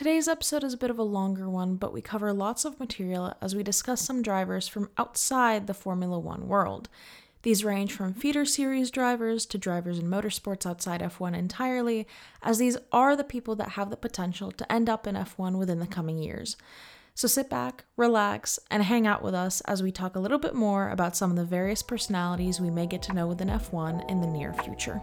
Today's episode is a bit of a longer one, but we cover lots of material as we discuss some drivers from outside the Formula One world. These range from feeder series drivers to drivers in motorsports outside F1 entirely, as these are the people that have the potential to end up in F1 within the coming years. So sit back, relax, and hang out with us as we talk a little bit more about some of the various personalities we may get to know within F1 in the near future.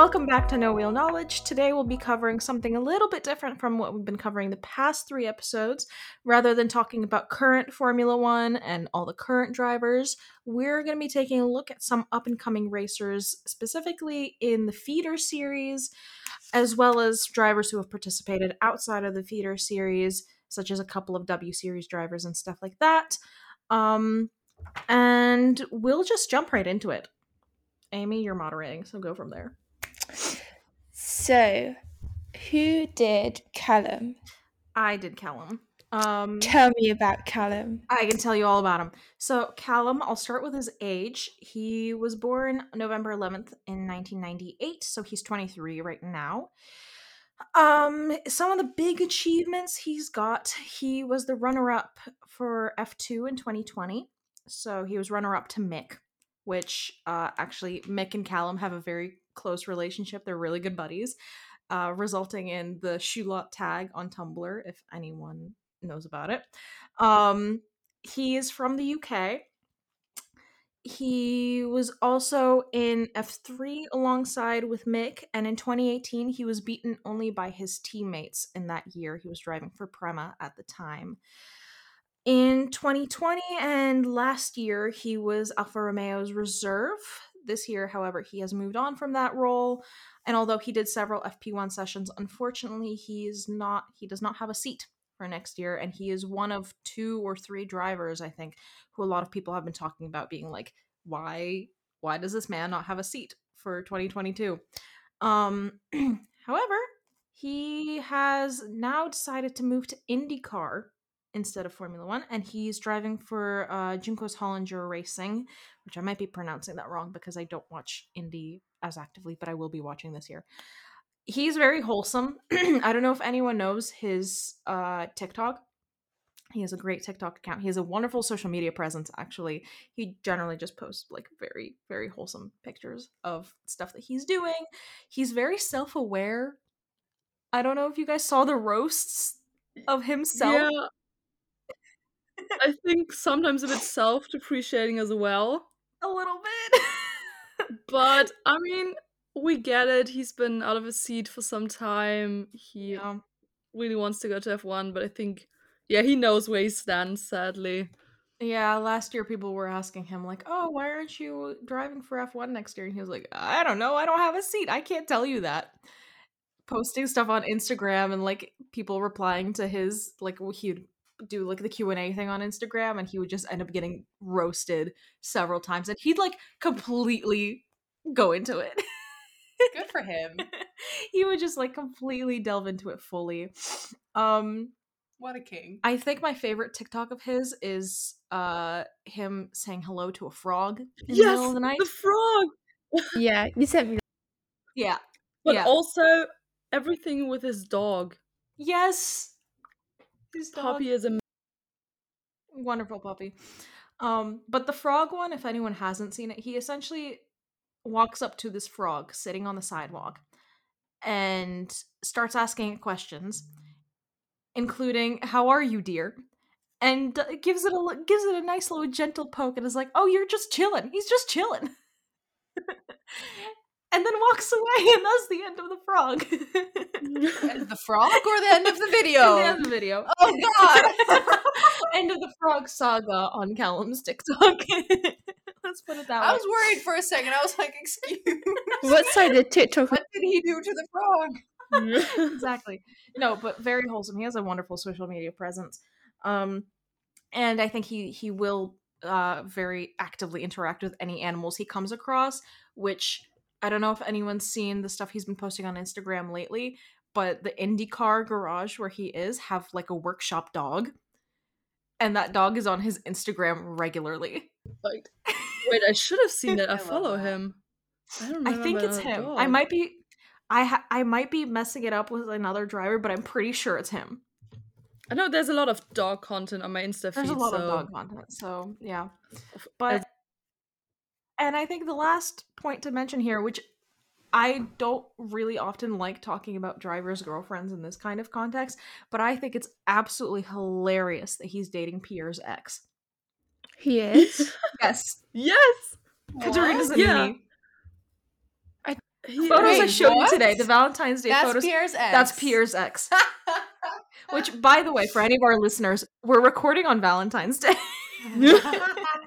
Welcome back to No Wheel Knowledge. Today we'll be covering something a little bit different from what we've been covering the past three episodes. Rather than talking about current Formula One and all the current drivers, we're going to be taking a look at some up and coming racers, specifically in the feeder series, as well as drivers who have participated outside of the feeder series, such as a couple of W series drivers and stuff like that. Um, and we'll just jump right into it. Amy, you're moderating, so go from there. So, who did Callum? I did Callum. Um, Tell me about Callum. I can tell you all about him. So, Callum, I'll start with his age. He was born November 11th in 1998, so he's 23 right now. Um, some of the big achievements he's got, he was the runner-up for F2 in 2020. So, he was runner-up to Mick, which uh actually Mick and Callum have a very close relationship. They're really good buddies, uh, resulting in the Shulot tag on Tumblr, if anyone knows about it. Um, he is from the UK. He was also in F3 alongside with Mick, and in 2018, he was beaten only by his teammates in that year. He was driving for Prema at the time. In 2020 and last year, he was Alfa Romeo's reserve this year, however, he has moved on from that role. And although he did several FP1 sessions, unfortunately, he is not he does not have a seat for next year. And he is one of two or three drivers, I think, who a lot of people have been talking about being like, why why does this man not have a seat for 2022? Um however, he has now decided to move to IndyCar instead of Formula One, and he's driving for uh, Juncos Hollinger Racing, which I might be pronouncing that wrong because I don't watch indie as actively, but I will be watching this year. He's very wholesome. I don't know if anyone knows his uh, TikTok. He has a great TikTok account. He has a wonderful social media presence, actually. He generally just posts like very, very wholesome pictures of stuff that he's doing. He's very self aware. I don't know if you guys saw the roasts of himself. Yeah. I think sometimes a bit self depreciating as well. A little bit. But I mean, we get it. He's been out of his seat for some time. He yeah. really wants to go to F1, but I think, yeah, he knows where he stands, sadly. Yeah, last year people were asking him, like, oh, why aren't you driving for F1 next year? And he was like, I don't know. I don't have a seat. I can't tell you that. Posting stuff on Instagram and like people replying to his, like, he'd do like the q&a thing on instagram and he would just end up getting roasted several times and he'd like completely go into it. Good for him. He would just like completely delve into it fully. Um what a king. I think my favorite tiktok of his is uh him saying hello to a frog in yes, the middle of the night. the frog! Yeah you sent me yeah but yeah. also everything with his dog. Yes his puppy is a wonderful puppy. Um, but the frog one, if anyone hasn't seen it, he essentially walks up to this frog sitting on the sidewalk and starts asking it questions, including "How are you, dear?" and uh, gives it a gives it a nice little gentle poke and is like, "Oh, you're just chilling. He's just chilling." and then walks away, and that's the end of the frog. the frog or the end of the video? the end of the video. Oh God! end of the frog saga on Callum's TikTok. Let's put it that way. I was worried for a second. I was like, "Excuse." Me. What side of TikTok? What did he do to the frog? exactly. No, but very wholesome. He has a wonderful social media presence. Um, and I think he he will uh very actively interact with any animals he comes across, which I don't know if anyone's seen the stuff he's been posting on Instagram lately, but the IndyCar garage where he is have like a workshop dog. And that dog is on his Instagram regularly. Like, wait, I should have seen it. I, I follow him. I don't know. I think it's him. all. I might be I ha- I might be messing it up with another driver, but I'm pretty sure it's him. I know there's a lot of dog content on my Insta feed. There's a lot of so- dog content, so yeah. But as- and I think the last point to mention here, which I don't really often like talking about drivers' girlfriends in this kind of context, but I think it's absolutely hilarious that he's dating Pierre's ex. He is. Yes, Yes. Katerina What? Zanini. Yeah. He Photos I Wait, showed what? you today, the Valentine's Day That's photos. Pierre's ex. That's Pierre's ex. Which, by the way, for any of our listeners, we're recording on Valentine's Day.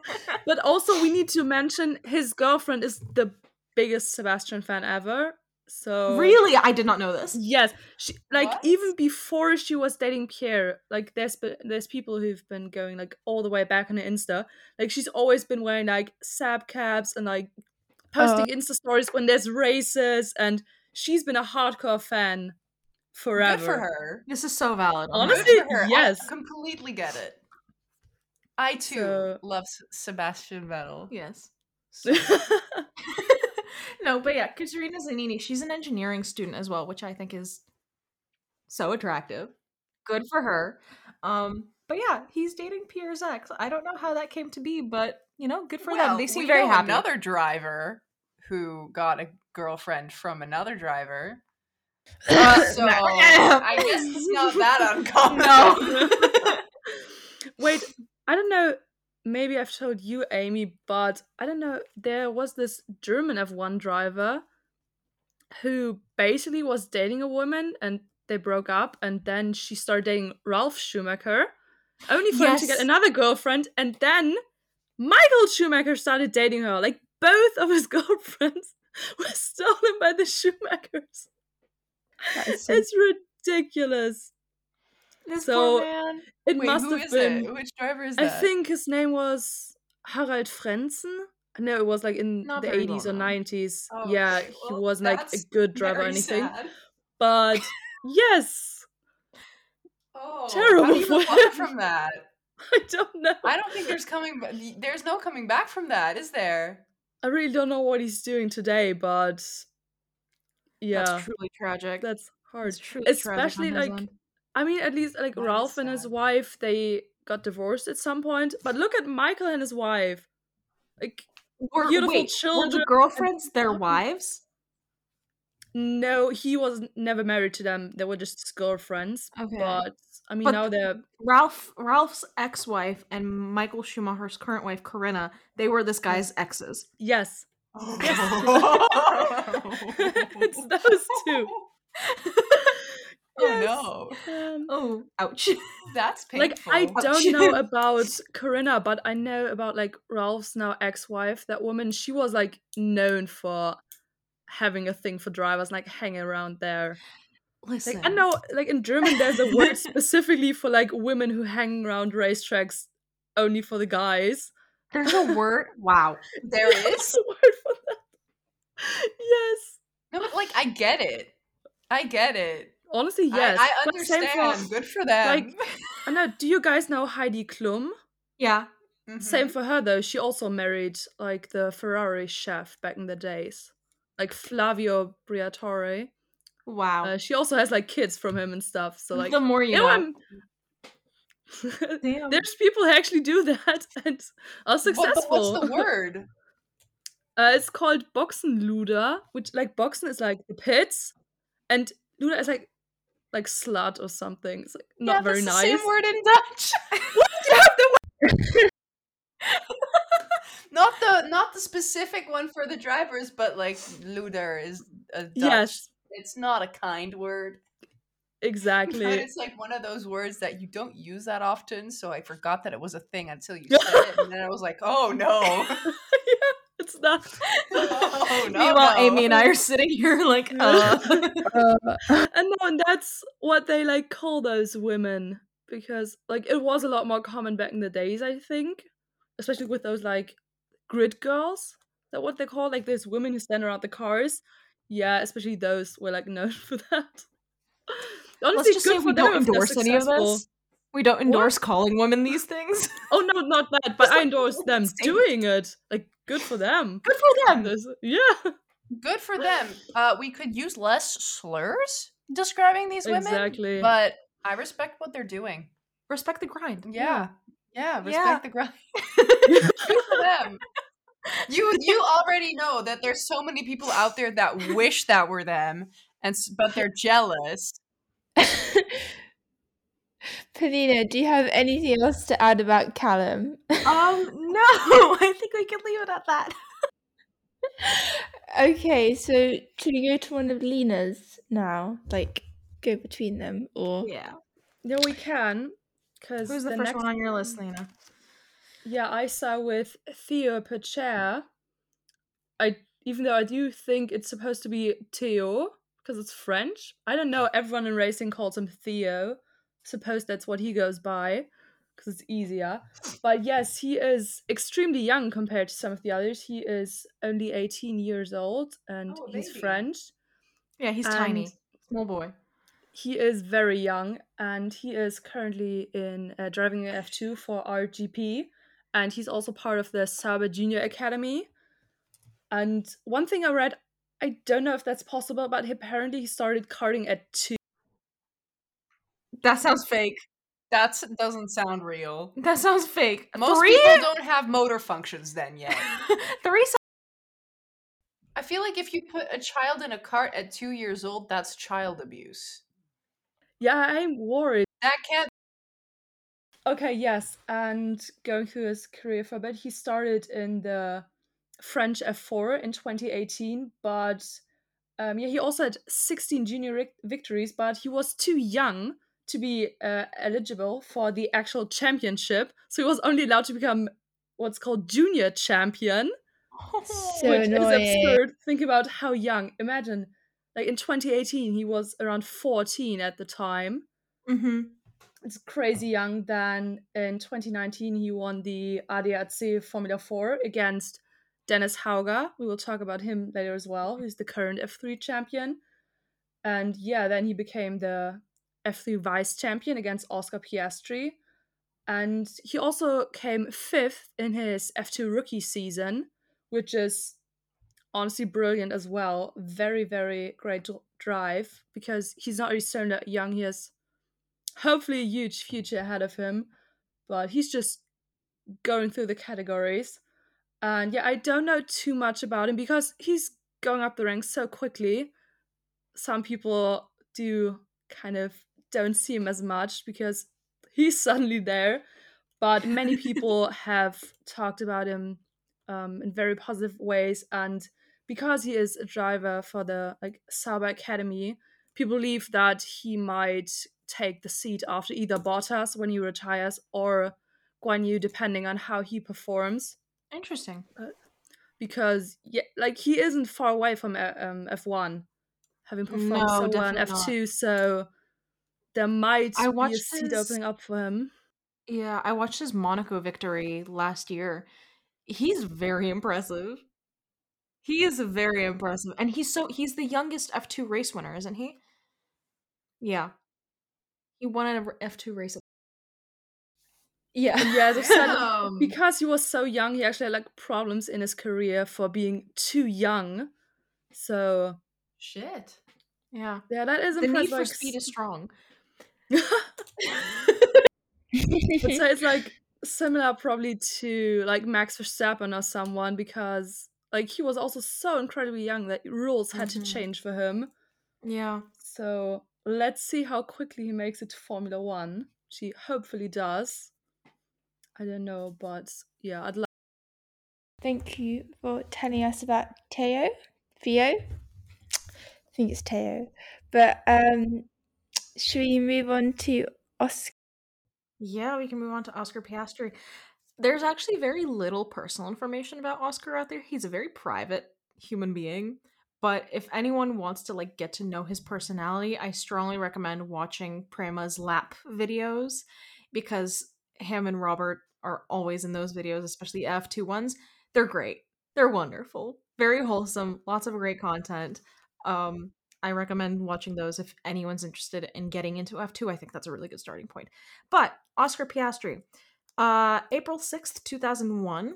But also, we need to mention his girlfriend is the biggest Sebastian fan ever. So really, I did not know this. Yes, she like What? even before she was dating Pierre, like there's been, there's people who've been going like all the way back on the Insta. Like she's always been wearing like sab caps and like posting oh. Insta stories when there's races, and she's been a hardcore fan forever. Good for her. This is so valid. Honestly. Her. yes. I completely get it. I too So- love Sebastian Vettel. yes. no, but yeah, Katerina Zanini, she's an engineering student as well, which I think is so attractive. Good for her. Um, but yeah, he's dating Pierre's ex. I don't know how that came to be, but you know, good for them. They seem very happy. Another driver who got a girlfriend from another driver. Uh, So. I guess it's not that uncommon. No. Wait, I don't know. Maybe I've told you, Amy, but I don't know. There was this German F1 driver who basically was dating a woman and they broke up, and then she started dating Ralf Schumacher, only for him to get another girlfriend, and then Michael Schumacher started dating her. Like both of his girlfriends were stolen by the Schumachers. So- It's ridiculous. This So- poor man. It Wait, must who have is been. it? Which driver is that? I think his name was Harald Frentzen. No, it was like in Not the very well 80s or 90s. Oh, yeah, okay. he wasn't like a good driver or anything. sad. But yes, Oh, Terrible How do you him. from that? I don't know. I don't think there's coming. There's no coming back from that, is there? I really don't know what he's doing today, but yeah, That's truly tragic. that's hard. That's truly tragic Especially his like, end. I mean, at least like That Ralf and his wife, they got divorced at some point. But look at Michael and his wife. Like, Were, beautiful wait, were children the and- girlfriends their wives? no, he was never married to them. They were just girlfriends. Okay. But I mean, But now they're Ralf Ralf's ex-wife and Michael Schumacher's current wife Corinna, they were this guy's exes. yes, oh. it's it's those two. Oh no, Um, Oh, ouch. that's painful. like. I Ouch. don't know about Corinna, but I know about like Ralf's now ex-wife. That woman, she was like known for having a thing for drivers, like hanging around there. Listen. Like I know, like in German, there's a word specifically for like women who hang around racetracks only for the guys. There's a word. Wow. there is. the word for that? Yes. No, but like I get it. I get it. Honestly, yes. I, same understand. for- Good for them. like, I know. Do you guys know Heidi Klum? Yeah. Mhm. Same for her though. She also married like the Ferrari chef back in the days, like Flavio Briatore. Wow. Uh, she also has like kids from him and stuff. So like, the more you you know, there's people who actually do that and are successful. but what's the word? Uh, it's called Boxenluder, which like Boxen is like the pits, and Luder is like like slut or something. It's like not yeah, very nice. Same word in Dutch. What? not the not the specific one for the drivers, but like luder is a Dutch. Yes, It's not a kind word. exactly. But it's like one of those words that you don't use that often, so I forgot that it was a thing until you said it, and then I was like, "Oh no, yeah, it's not. oh no!" Meanwhile, no. Amy and I are sitting here like, uh. Uh, and no, and that's what they like call those women because like it was a lot more common back in the days, I think, especially with those like grid girls. Is that what they call like those women who stand around the cars? Yeah, especially those were like known for that. Honestly, Let's just good say for we them don't endorse any of successful. this. We don't endorse calling women these things. Oh no, not that, but I endorse them Statement. doing it. Like, good for them. Good for them. Yeah. good for them. Uh, we could use less slurs describing these women. Exactly. But I respect what they're doing. Respect the grind. Yeah. Yeah, respect Yeah. the grind. good for them. You you already know that there's so many people out there that wish that were them, and but they're jealous. Polina, do you have anything else to add about Callum? Um, no, I think we can leave it at that. okay, so should we go to one of Lena's now? Like, go between them, or Yeah. No, we can. Because Who's the, first one on your list, Lena? Yeah, I saw with Theo Pourchaire. I even though I do think it's supposed to be Theo because it's French. I don't know. Everyone in racing calls him Theo. Suppose that's what he goes by because it's easier. But yes, he is extremely young compared to some of the others. He is only 18 years old and Oh, he's. French. Yeah, he's And- tiny. Small boy. He is very young and he is currently in uh, driving an F2 for RGP and he's also part of the Sauber Junior Academy. And one thing I read, I don't know if that's possible, but apparently he started karting at two. That sounds fake. That doesn't sound real. That sounds fake. Most three, people don't have motor functions then yet. three. so- I feel like if you put a child in a cart at two years old, that's child abuse. Yeah, I'm worried. That can't. Okay, yes, and going through his career for a bit, he started in the French F4 in 2018, but um, yeah, he also had 16 junior vic- victories, but he was too young to be uh, eligible for the actual championship, so he was only allowed to become what's called junior champion, So which annoying. is absurd. Think about how young. Imagine, like in 2018, he was around 14 at the time mm-hmm. it's crazy young. Then in 2019, he won the ADAC Formula 4 against Dennis Hauger. We will talk about him later as well. He's the current F3 champion. And yeah, then he became the F3 vice champion against Oscar Piastri. And he also came fifth in his F2 rookie season, which is honestly brilliant as well. Very, very great drive because he's not really so young. He has hopefully a huge future ahead of him, but he's just going through the categories. And yeah, I don't know too much about him because he's going up the ranks so quickly. Some people do kind of don't see him as much because he's suddenly there. But many people have talked about him um, in very positive ways, and because he is a driver for the like Sauber Academy, people believe that he might take the seat after either Bottas when he retires or Guan Yu, depending on how he performs. Interesting. Because yeah, like he isn't far away from uh, um, F1, having performed No, so well in F2. So there might I be a seat his- opening up for him. Yeah, I watched his Monaco victory last year. He's very impressive. He is very impressive. And he's so he's the youngest F2 race winner, isn't he? Yeah. He won an F2 race. Yeah. And yeah, said, because he was so young, he actually had like problems in his career for being too young. So Shit. Yeah. yeah, that is The need for like, speed is strong. So it's like similar probably to like Max Verstappen or someone because like he was also so incredibly young that rules had Mhm. to change for him. yeah. So let's see how quickly he makes it to Formula One. She hopefully does. I don't know, but yeah, I'd like. Thank you for telling us about Teo. Theo? I think it's Teo. But um should we move on to Oscar? Yeah, we can move on to Oscar Piastri. There's actually very little personal information about Oscar out there. He's a very private human being, but if anyone wants to like get to know his personality, I strongly recommend watching Prema's lap videos because him and Robert are always in those videos, especially F2 ones. They're great. They're wonderful. Very wholesome, lots of great content. Um I recommend watching those if anyone's interested in getting into F2. I think that's a really good starting point. But Oscar Piastri, uh, April 6th, 2001,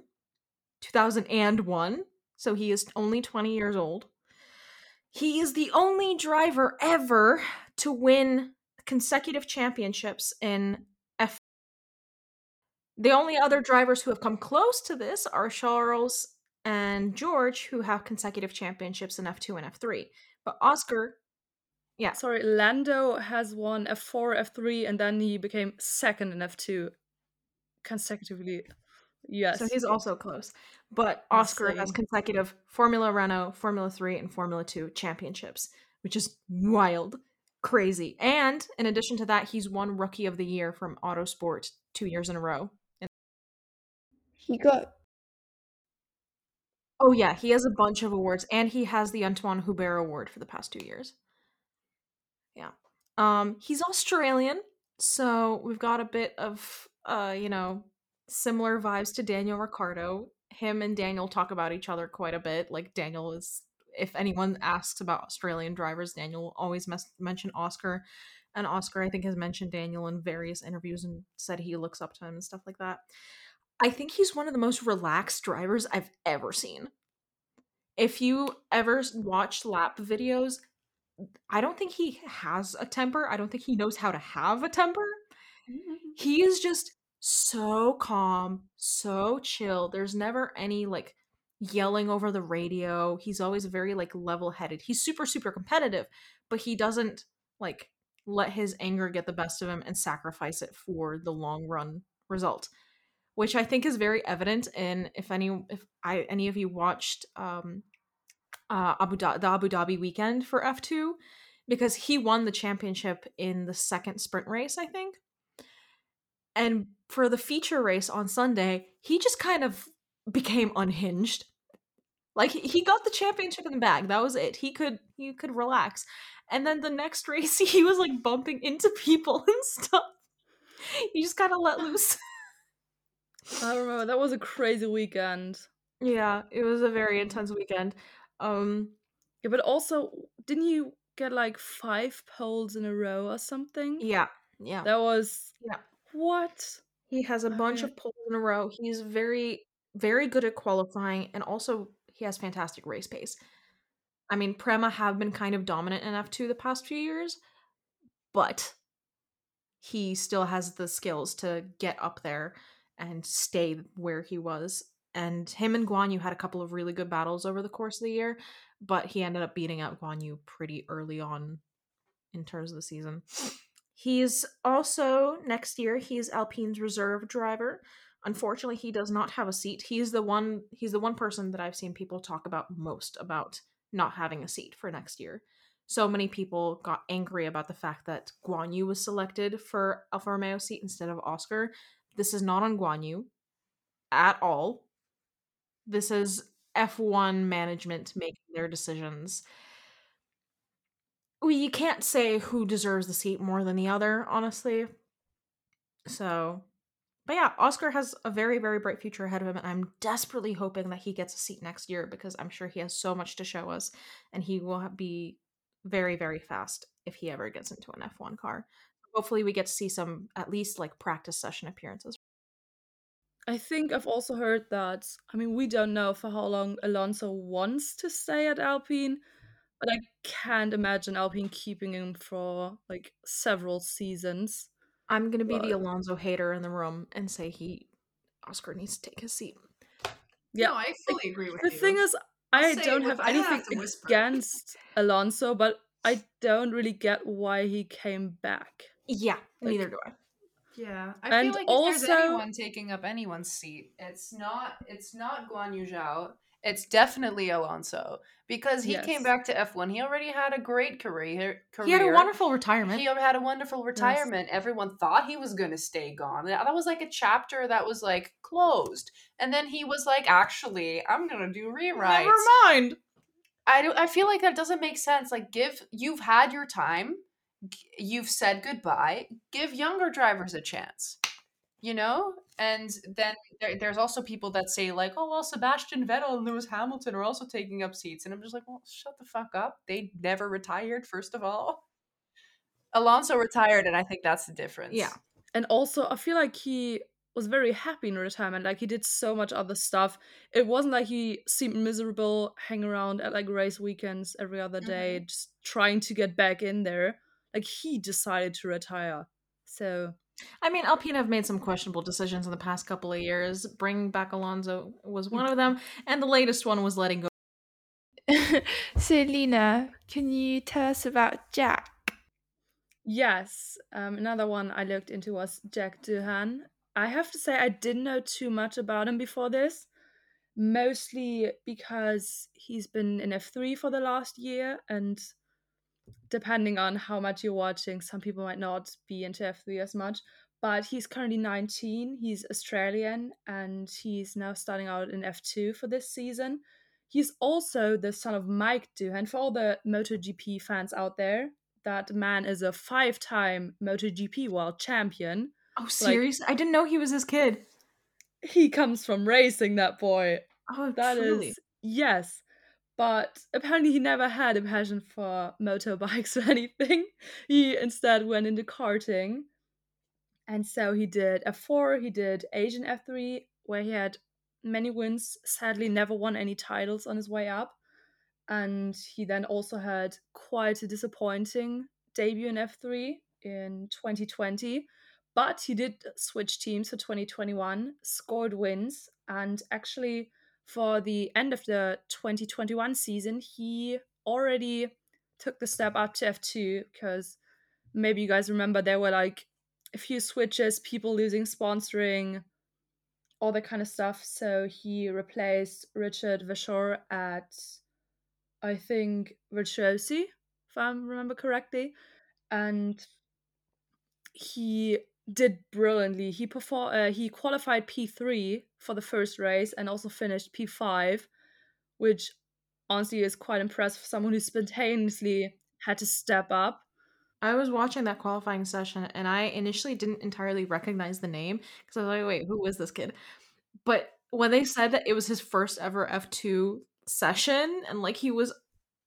2001. So he is only 20 years old. He is the only driver ever to win consecutive championships in F. The only other drivers who have come close to this are Charles and George, who have consecutive championships in F2 and F3. But Oscar, yeah, Sorry, Lando has won F4, F3, and then he became second in F2 consecutively. Yes. so he's also close. But Oscar has consecutive Formula Renault, Formula 3, and Formula 2 championships, which is wild, crazy. And in addition to that, he's won Rookie of the Year from Autosport two years in a row. He got Oh yeah, he has a bunch of awards, and he has the Antoine Hubert Award for the past two years. Yeah, um, he's Australian, so we've got a bit of uh, you know, similar vibes to Daniel Ricciardo. Him and Daniel talk about each other quite a bit. Like Daniel is, if anyone asks about Australian drivers, Daniel will always mes- mention Oscar, and Oscar I think has mentioned Daniel in various interviews and said he looks up to him and stuff like that. I think he's one of the most relaxed drivers I've ever seen. If you ever watch lap videos, I don't think he has a temper. I don't think he knows how to have a temper. Mm-hmm. He is just so calm, so chill. There's never any like yelling over the radio. He's always very like level-headed. He's super super competitive, but he doesn't like let his anger get the best of him and sacrifice it for the long run result which I think is very evident in if any if I any of you watched um uh Abu Dhabi, the Abu Dhabi weekend for F2 because he won the championship in the second sprint race, I think. And for the feature race on Sunday, he just kind of became unhinged. Like he- he got the championship in the bag. That was it. He could he could relax. And then the next race he was like bumping into people and stuff. He just kind of let loose. I remember that was a crazy weekend. Yeah, it was a very intense weekend. Um Yeah, but also, didn't you get like five poles in a row or something? yeah, yeah. That was Yeah. what? He has a bunch Okay. of poles in a row. He's very very good at qualifying and also he has fantastic race pace. I mean, Prema have been kind of dominant in F2 the past few years, but he still has the skills to get up there and stay where he was. And him and Guan Yu had a couple of really good battles over the course of the year, but he ended up beating out Guan Yu pretty early on in terms of the season. He's also next year he's Alpine's reserve driver. Unfortunately, he does not have a seat. He's the one he's the one person that I've seen people talk about most about not having a seat for next year. So many people got angry about the fact that Guan Yu was selected for Alfa Romeo seat instead of Oscar. This is not on Guan Yu at all. This is F1 management making their decisions. Well, you can't say who deserves the seat more than the other, honestly. So, but yeah, Oscar has a very, very bright future ahead of him, and I'm desperately hoping that he gets a seat next year because I'm sure he has so much to show us, and he will be very, very fast if he ever gets into an F1 car. Hopefully, we get to see some at least like practice session appearances. I think I've also heard that. I mean, we don't know for how long Alonso wants to stay at Alpine, but I can't imagine Alpine keeping him for like several seasons. I'm gonna be the Alonso hater in the room and say he Oscar needs to take his seat. Yeah, no, I fully agree with the you. The thing is, I'll I say don't have I don't have anything against Alonso, but I don't really get why he came back. Yeah, Like- neither do I. Yeah, I And feel like if there's also- anyone taking up anyone's seat, it's not it's not Guan Yu Zhou. It's definitely Alonso because he came back to F1. He already had a great career. career. He had a wonderful retirement. He had a wonderful retirement. Everyone thought he was going to stay gone. That was like a chapter that was like closed. And then he was like, "Actually, I'm going to do rewrites." Never mind. I do, I feel like that doesn't make sense. Like give you've had your time. You've said goodbye. Give younger drivers a chance. You know? And then there, there's also people that say like, "Oh, well, Sebastian Vettel and Lewis Hamilton are also taking up seats." And I'm just like, "Well, shut the fuck up. They never retired first of all." Alonso retired and I think that's the difference. Yeah. And also, I feel like he was very happy in retirement. Like he did so much other stuff. It wasn't like he seemed miserable hanging around at like race weekends every other day, mm-hmm. just trying to get back in there. Like he decided to retire. So I mean, Alpine have made some questionable decisions in the past couple of years. Bringing back Alonso was one of them, and the latest one was letting go. so, Lena, can you tell us about Jack? Yes, um, another one I looked into was Jack Doohan. I have to say, I didn't know too much about him before this, mostly because he's been in F3 for the last year, and depending on how much you're watching, some people might not be into F3 as much. But he's currently 19, he's Australian, and he's now starting out in F2 for this season. He's also the son of Mick Doohan. For all the MotoGP fans out there, that man is a five time MotoGP world champion. Oh, serious? Like, I didn't know he was his kid. He comes from racing, that boy. Oh, that truly. is yes but apparently he never had a passion for motorbikes or anything. He instead went into karting. And so he did F4, he did Asian F3, where he had many wins, sadly, never won any titles on his way up. And he then also had quite a disappointing debut in F3 in 2020. But he did switch teams for 2021, scored wins, and actually for the end of the 2021 season, he already took the step up to F2 because maybe you guys remember there were like a few switches, people losing sponsoring, all that kind of stuff. So he replaced Richard Verschoor at, I think, Virtuosi, if I remember correctly. And he did brilliantly. He performed. Uh, he qualified P three for the first race and also finished P five, which honestly is quite impressive for someone who spontaneously had to step up. I was watching that qualifying session and I initially didn't entirely recognize the name because I was like, wait, who is this kid? But when they said that it was his first ever F2 session and like he was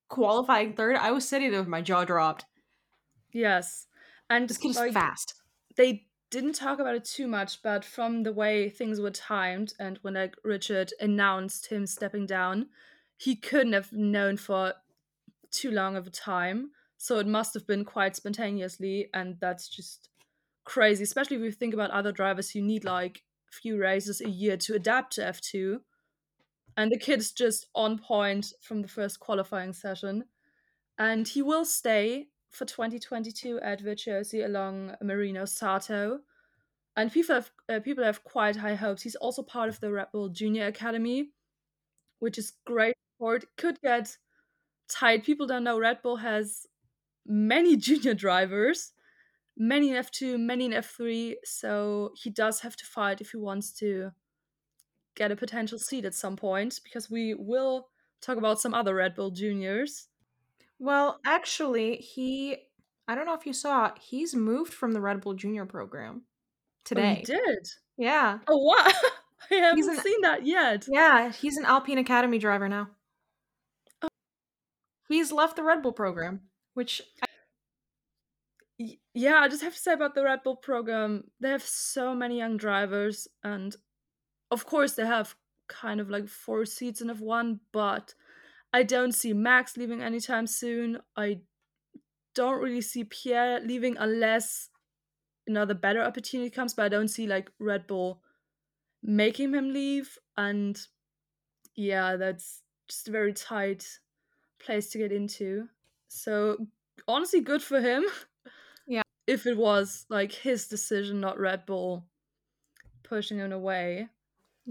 qualifying third, I was sitting there with my jaw dropped. Yes. And this kid is like, fast. They didn't talk about it too much, but from the way things were timed and when like Richard announced him stepping down, he couldn't have known for too long of a time. So it must have been quite spontaneously, and that's just crazy, especially if you think about other drivers who need like few races a year to adapt to F2. And the kid's just on point from the first qualifying session. And he will stay for 2022 at Virtuosi along Marino Sato. And people have uh, people have quite high hopes. He's also part of the Red Bull Junior Academy, which is great. Could get tight. People don't know Red Bull has many junior drivers, many in F2, many in F3. So he does have to fight if he wants to get a potential seat at some point, because we will talk about some other Red Bull juniors. Well, actually, he I don't know if you saw, he's moved from the Red Bull Junior program today. Oh, he did. Yeah. Oh wow. I haven't an, seen that yet. Yeah, he's an Alpine Academy driver now. Oh. He's left the Red Bull program, which yeah, I just have to say about the Red Bull program, they have so many young drivers, and of course they have kind of like four seats in F1, but I don't see Max leaving anytime soon. I don't really see Pierre leaving unless another better opportunity comes, but I don't see like Red Bull making him leave. And yeah, that's just a very tight place to get into. So honestly, good for him. Yeah. if it was like his decision, not Red Bull pushing him away.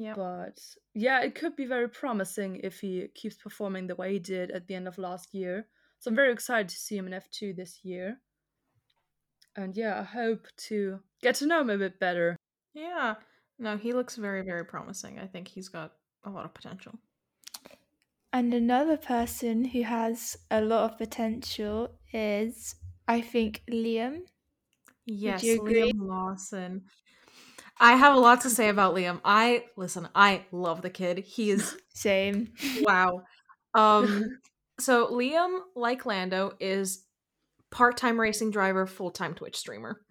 Yeah. But yeah, it could be very promising if he keeps performing the way he did at the end of last year. So I'm very excited to see him in F2 this year. And yeah, I hope to get to know him a bit better. Yeah. No, he looks very, very promising. I think he's got a lot of potential. And another person who has a lot of potential is, I think, Liam. Yes, Liam Lawson. I have a lot to say about Liam. I listen, I love the kid. He is same. Wow. Um so Liam, like Lando, is part-time racing driver, full-time Twitch streamer.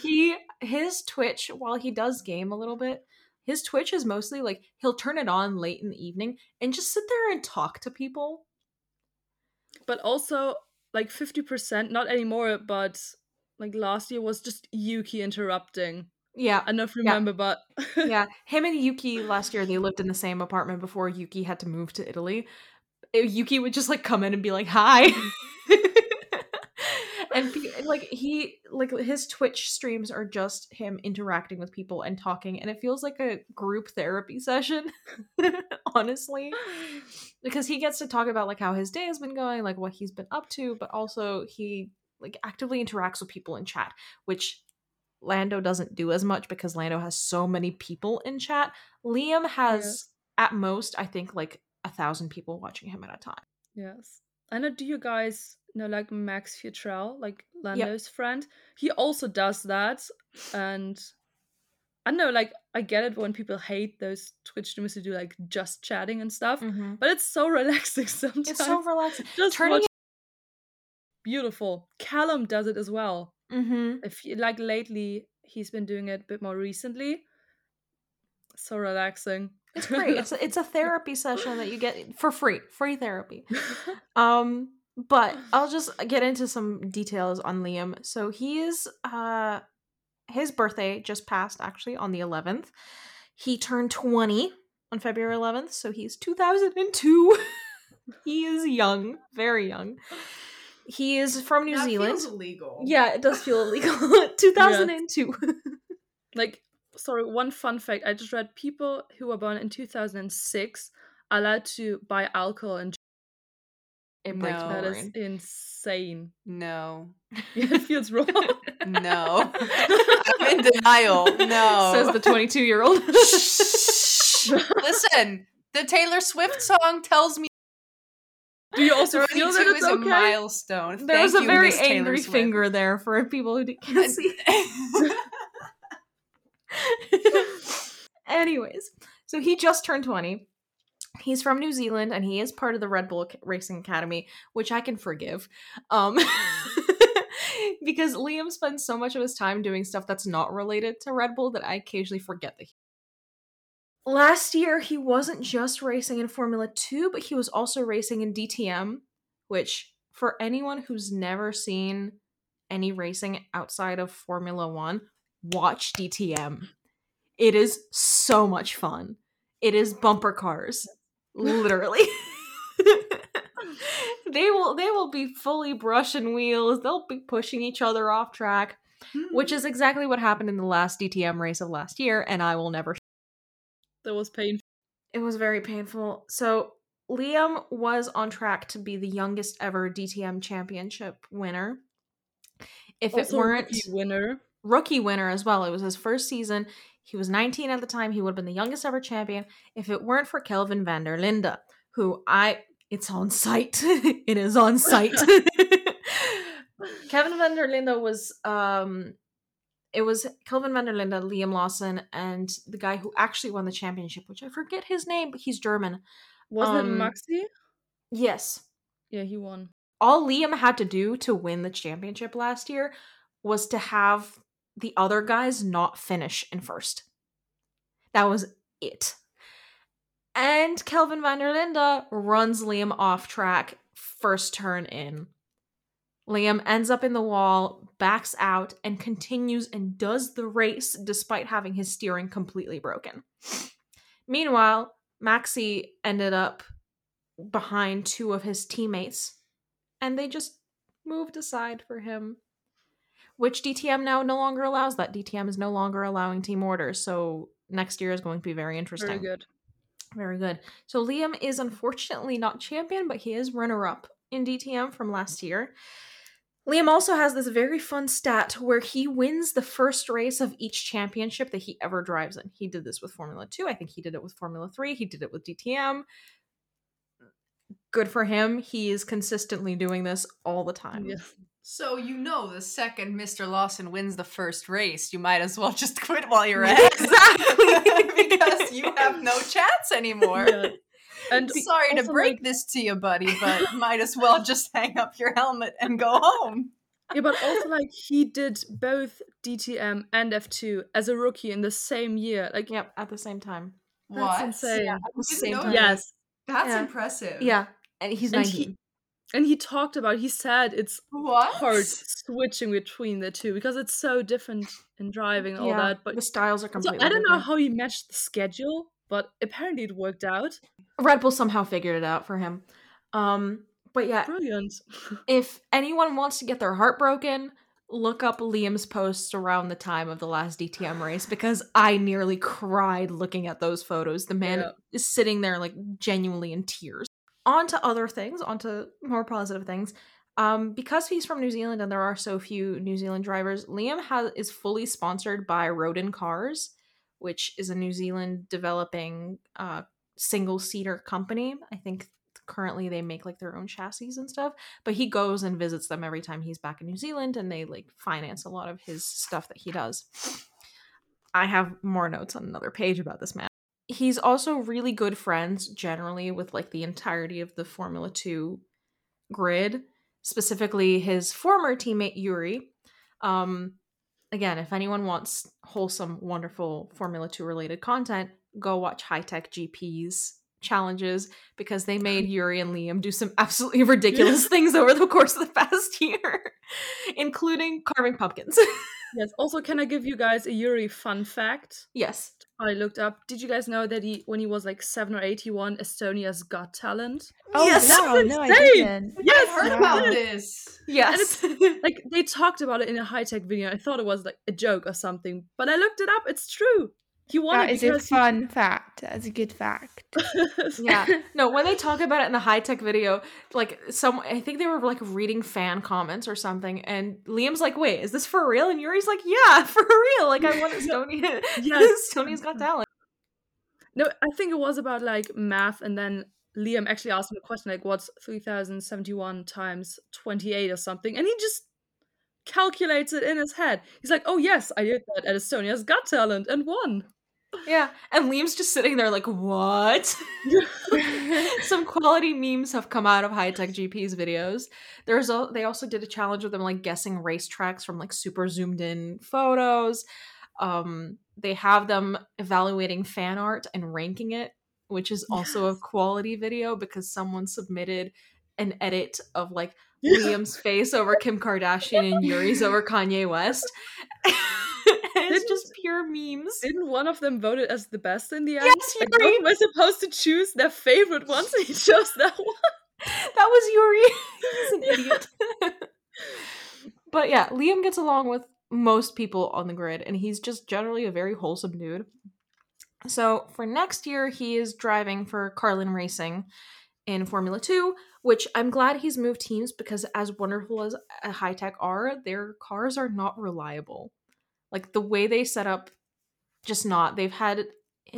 he his Twitch, while he does game a little bit, his Twitch is mostly like he'll turn it on late in the evening and just sit there and talk to people. but also like 50% not anymore but like last year was just yuki interrupting Yeah. i don't know if you remember but yeah, him and Yuki last year they lived in the same apartment before Yuki had to move to Italy. Uh, Yuki would just like come in and be like, "Hi." and like he like his Twitch streams are just him interacting with people and talking and it feels like a group therapy session. honestly, because he gets to talk about like how his day has been going, like what he's been up to, but also he like actively interacts with people in chat, which Lando doesn't do as much because Lando has so many people in chat. Liam has at most, I think, like a thousand people watching him at a time. yes i know do you guys know like max fewtrell like lando's friend he also does that and i know like i get it when people hate those twitch streamers who do like just chatting and stuff mm-hmm. but it's so relaxing sometimes It's so relaxing. just Turning beautiful callum does it as well Mm-hmm. I feel like lately he's been doing it a bit more recently. So relaxing. It's great. It's a, it's a therapy session that you get for free, free therapy. Um, but I'll just get into some details on Liam. So he is uh his birthday just passed actually on the 11th. He turned 20 on February 11th, so he's 2002. he is young, very young. He is from New That Zealand. feels illegal. Yeah, it does feel illegal. 2002. like, sorry, one fun fact. I just read people who were born in 2006 are allowed to buy alcohol and It breaks No. that is insane. No. Yeah, it feels wrong. No. I'm in denial. No. Says the 22 year old. Listen, the Taylor Swift song tells me Do you also feel that it's is a milestone. There was a you, very Taylor angry finger there for people who can't see. Anyways, so he just turned 20. He's from New Zealand and he is part of the Red Bull Racing Academy, which I can forgive. Um because Liam spends so much of his time doing stuff that's not related to Red Bull that I occasionally forget that he Last year he wasn't just racing in Formula 2, but he was also racing in DTM, which for anyone who's never seen any racing outside of Formula 1, watch DTM. It is so much fun. It is bumper cars, literally. they will they will be fully brushing wheels. They'll be pushing each other off track, which hmm. is exactly what happened in the last DTM race of last year and I will never That was painful. it was very painful. So Liam was on track to be the youngest ever DTM championship winner. If Also it weren't rookie winner. rookie winner as well, it was his first season. He was 19 at the time. He would have been the youngest ever champion if it weren't for Kelvin van der Linde, who I it's on site. it is on site. Kelvin van der Linde was um it was Kelvin van der Linde, Liam Lawson, and the guy who actually won the championship, which I forget his name, but he's German. Wasn't Um, it Maxi? Yes. Yeah, he won. All Liam had to do to win the championship last year was to have the other guys not finish in first. That was it. And Kelvin van der Linde runs Liam off track first turn in. Liam ends up in the wall, backs out, and continues and does the race despite having his steering completely broken. Meanwhile, Maxi ended up behind two of his teammates, and they just moved aside for him. Which DTM now no longer allows that. DTM is no longer allowing team orders, so next year is going to be very interesting. Very good. Very good. So Liam is unfortunately not champion, but he is runner up in DTM from last year. Liam also has this very fun stat where he wins the first race of each championship that he ever drives in. He did this with Formula 2. I think he did it with Formula 3. He did it with DTM. Good for him. He is consistently doing this all the time. Yeah. So you know the second Mr. Lawson wins the first race, you might as well just quit while you're at it. Exactly. because you have no chance anymore. Yeah. And Sorry to break like- this to you, buddy, but might as well just hang up your helmet and go home. Yeah, but also like he did both DTM and F2 as a rookie in the same year. Like Yep, at the same time. that's what? insane. Yeah, at the same time. Yes. That's Yeah. impressive. Yeah, and he's And 19. he and he talked about he said it's What? hard switching between the two because it's so different in driving and all yeah, that. But the styles are completely so I don't know how he matched the schedule, but apparently it worked out. Red Bull somehow figured it out for him. Um, but yeah, Brilliant. if anyone wants to get their heart broken, look up Liam's posts around the time of the last DTM race because I nearly cried looking at those photos. The man Yeah. is sitting there like genuinely in tears. On to other things, on to more positive things. Um, because he's from New Zealand and there are so few New Zealand drivers, Liam has is fully sponsored by Rodin Cars, which is a New Zealand developing uh, single seater company. I think currently they make like their own chassis and stuff but he goes and visits them every time he's back in New Zealand and they like finance a lot of his stuff that he does. I have more notes on another page about this man. He's also really good friends generally with like the entirety of the Formula 2 grid, specifically his former teammate Yuri. Um again, if anyone wants wholesome, wonderful Formula 2 related content, go watch Hitech GP's challenges because they made Yuri and Liam do some absolutely ridiculous things over the course of the past year, including carving pumpkins. Yes. Also, can I give you guys a Yuri fun fact? yes. I looked up. Did you guys know that he, when he was like seven or eight, he won Estonia's Got Talent? Oh Yes, wow, that's no, I didn't. Yes, I've heard Wow. about this. Yes. Like they talked about it in a Hitech video. I thought it was like a joke or something, but I looked it up. It's true. He won That it is a fun fact. That's a good fact. yeah. No, when they talk about it in the Hitech video, like some I think they were like reading fan comments or something, and Liam's like, wait, is this for real? And Yuri's like, Yeah, for real. Like I won Estonia Yes. Estonia's got talent. No, I think it was about like math, and then Liam actually asked him a question like, "What's three thousand seventy-one times twenty-eight or something?" And he just calculates it in his head. He's like, "Oh yes, I did that at Estonia's Got Talent and won." Yeah. And Liam's just sitting there like, what? Some quality memes have come out of Hitech GP's videos. There's a, they also did a challenge with them like guessing racetracks from like super zoomed in photos. Um, they have them evaluating fan art and ranking it, which is also a quality video because someone submitted an edit of like Liam's face over Kim Kardashian and Yuri's over Kanye West. it's just pure memes. Didn't one of them vote it as the best in the end? Yes, Like, Yuri. were supposed to choose their favorite ones, and he chose that one. That was Yuri. He's an idiot. but yeah, Liam gets along with most people on the grid, and he's just generally a very wholesome dude. So for next year, he is driving for Carlin Racing in Formula Two, which I'm glad he's moved teams because, as wonderful as Hitech are, their cars are not reliable. Like the way they set up, just not. They've had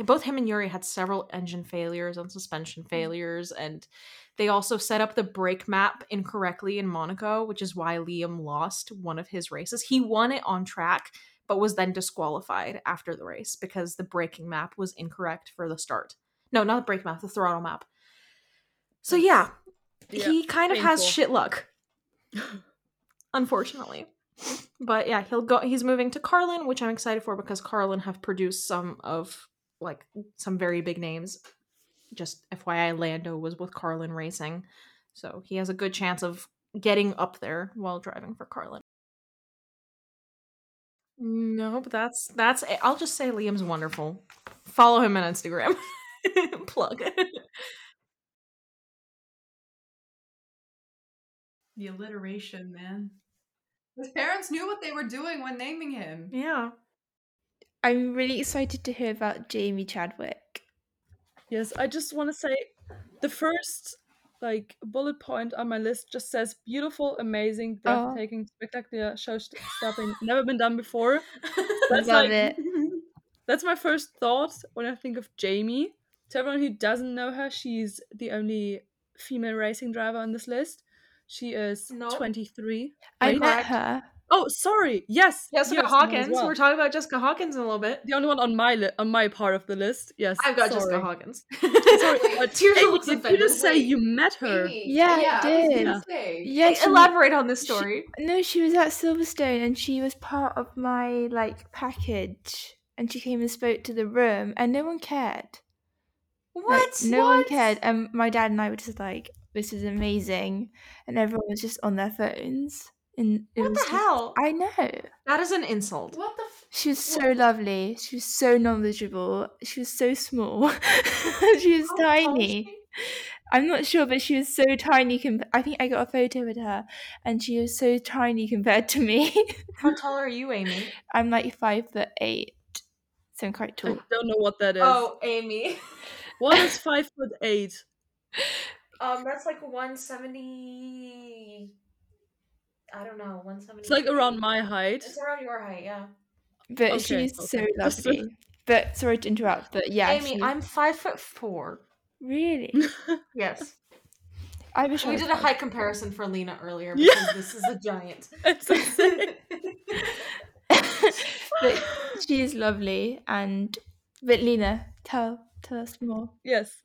both him and Yuri had several engine failures and suspension mm-hmm. failures, and they also set up the brake map incorrectly in Monaco, which is why Liam lost one of his races. He won it on track, but was then disqualified after the race because the braking map was incorrect for the start. No, not the brake map, the throttle map. So yeah, Yeah, he kind of has shit luck. Unfortunately. But yeah, he'll go he's moving to Carlin, which I'm excited for because Carlin have produced some of like some very big names. Just FYI, Lando was with Carlin Racing. So he has a good chance of getting up there while driving for Carlin. No, but that's that's it. I'll just say Liam's wonderful. Follow him on Instagram. Plug. The alliteration, man. His parents knew what they were doing when naming him. yeah. I'm really excited to hear about Jamie Chadwick. Yes, I just want to say the first like bullet point on my list just says beautiful, amazing, Oh. breathtaking, spectacular, show st- stopping, never been done before. That's Love like it. that's my first thought when I think of Jamie. To everyone who doesn't know her, she's the only female racing driver on this list. She is No. 23. I Wait, met her. Oh, sorry. Yes. Jessica yes, mine Hawkins. well. We're talking about Jessica Hawkins in a little bit. the only one on my li- on my part of the list. Yes. I've got sorry. Jessica Hawkins. Sorry, Wait, uh, Tears Amy, did you just say Wait. you met her? Amy, Yeah, I did. gonna. Yeah, she, Elaborate on this she- story. no, she was at Silverstone and she was part of my like package, and she came and spoke to the room, and no one cared. Like, what? no one cared. And my dad and I were just like, "This is amazing," and everyone was just on their phones. And it What was the just- hell? I know. That is an insult. What the? F- She was so lovely. She was so knowledgeable. She was so small. she was How tall is tiny. she? I'm not sure, but she was so tiny. Com- I think I got a photo with her, and she was so tiny compared to me. How tall are you, Amy? I'm like five foot eight, so I'm quite tall. I tall. don't know what that is. Oh, Amy. What is five foot eight? Um, that's like 170. I don't know, 170. It's like around my height. It's around your height, yeah. But Okay, she's so okay. Just- lovely. But sorry to interrupt. But yeah, Amy, she- I'm five foot four. really. Yes. I wish I We was did a five height comparison for Lena earlier Yeah. because this is a giant. It's insane. but she is lovely and but Lena, tell tell us more. yes.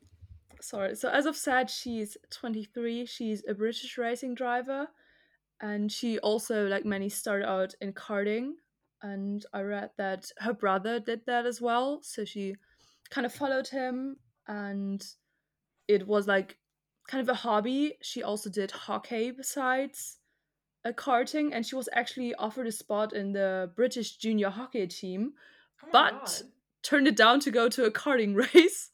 Sorry. So as of said, she's 23. She's a British racing driver, and she also, like many, started out in karting. And I read that her brother did that as well. So she kind of followed him, and it was like kind of a hobby. She also did hockey besides a karting, and she was actually offered a spot in the British junior hockey team. Oh But- God. Turned it down to go to a karting race.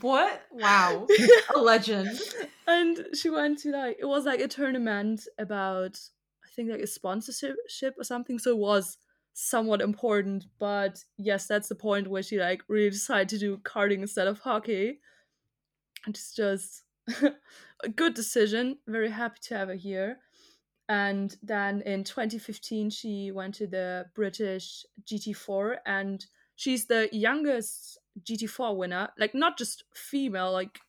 What? Wow. a legend. and she went to like it was like a tournament about I think like a sponsorship or something. So it was somewhat important. But yes, that's the point where she like really decided to do karting instead of hockey. And it's just a good decision. Very happy to have her here. And then in 2015, she went to the British GT4, and she's the youngest GT4 winner. Like, not just female, like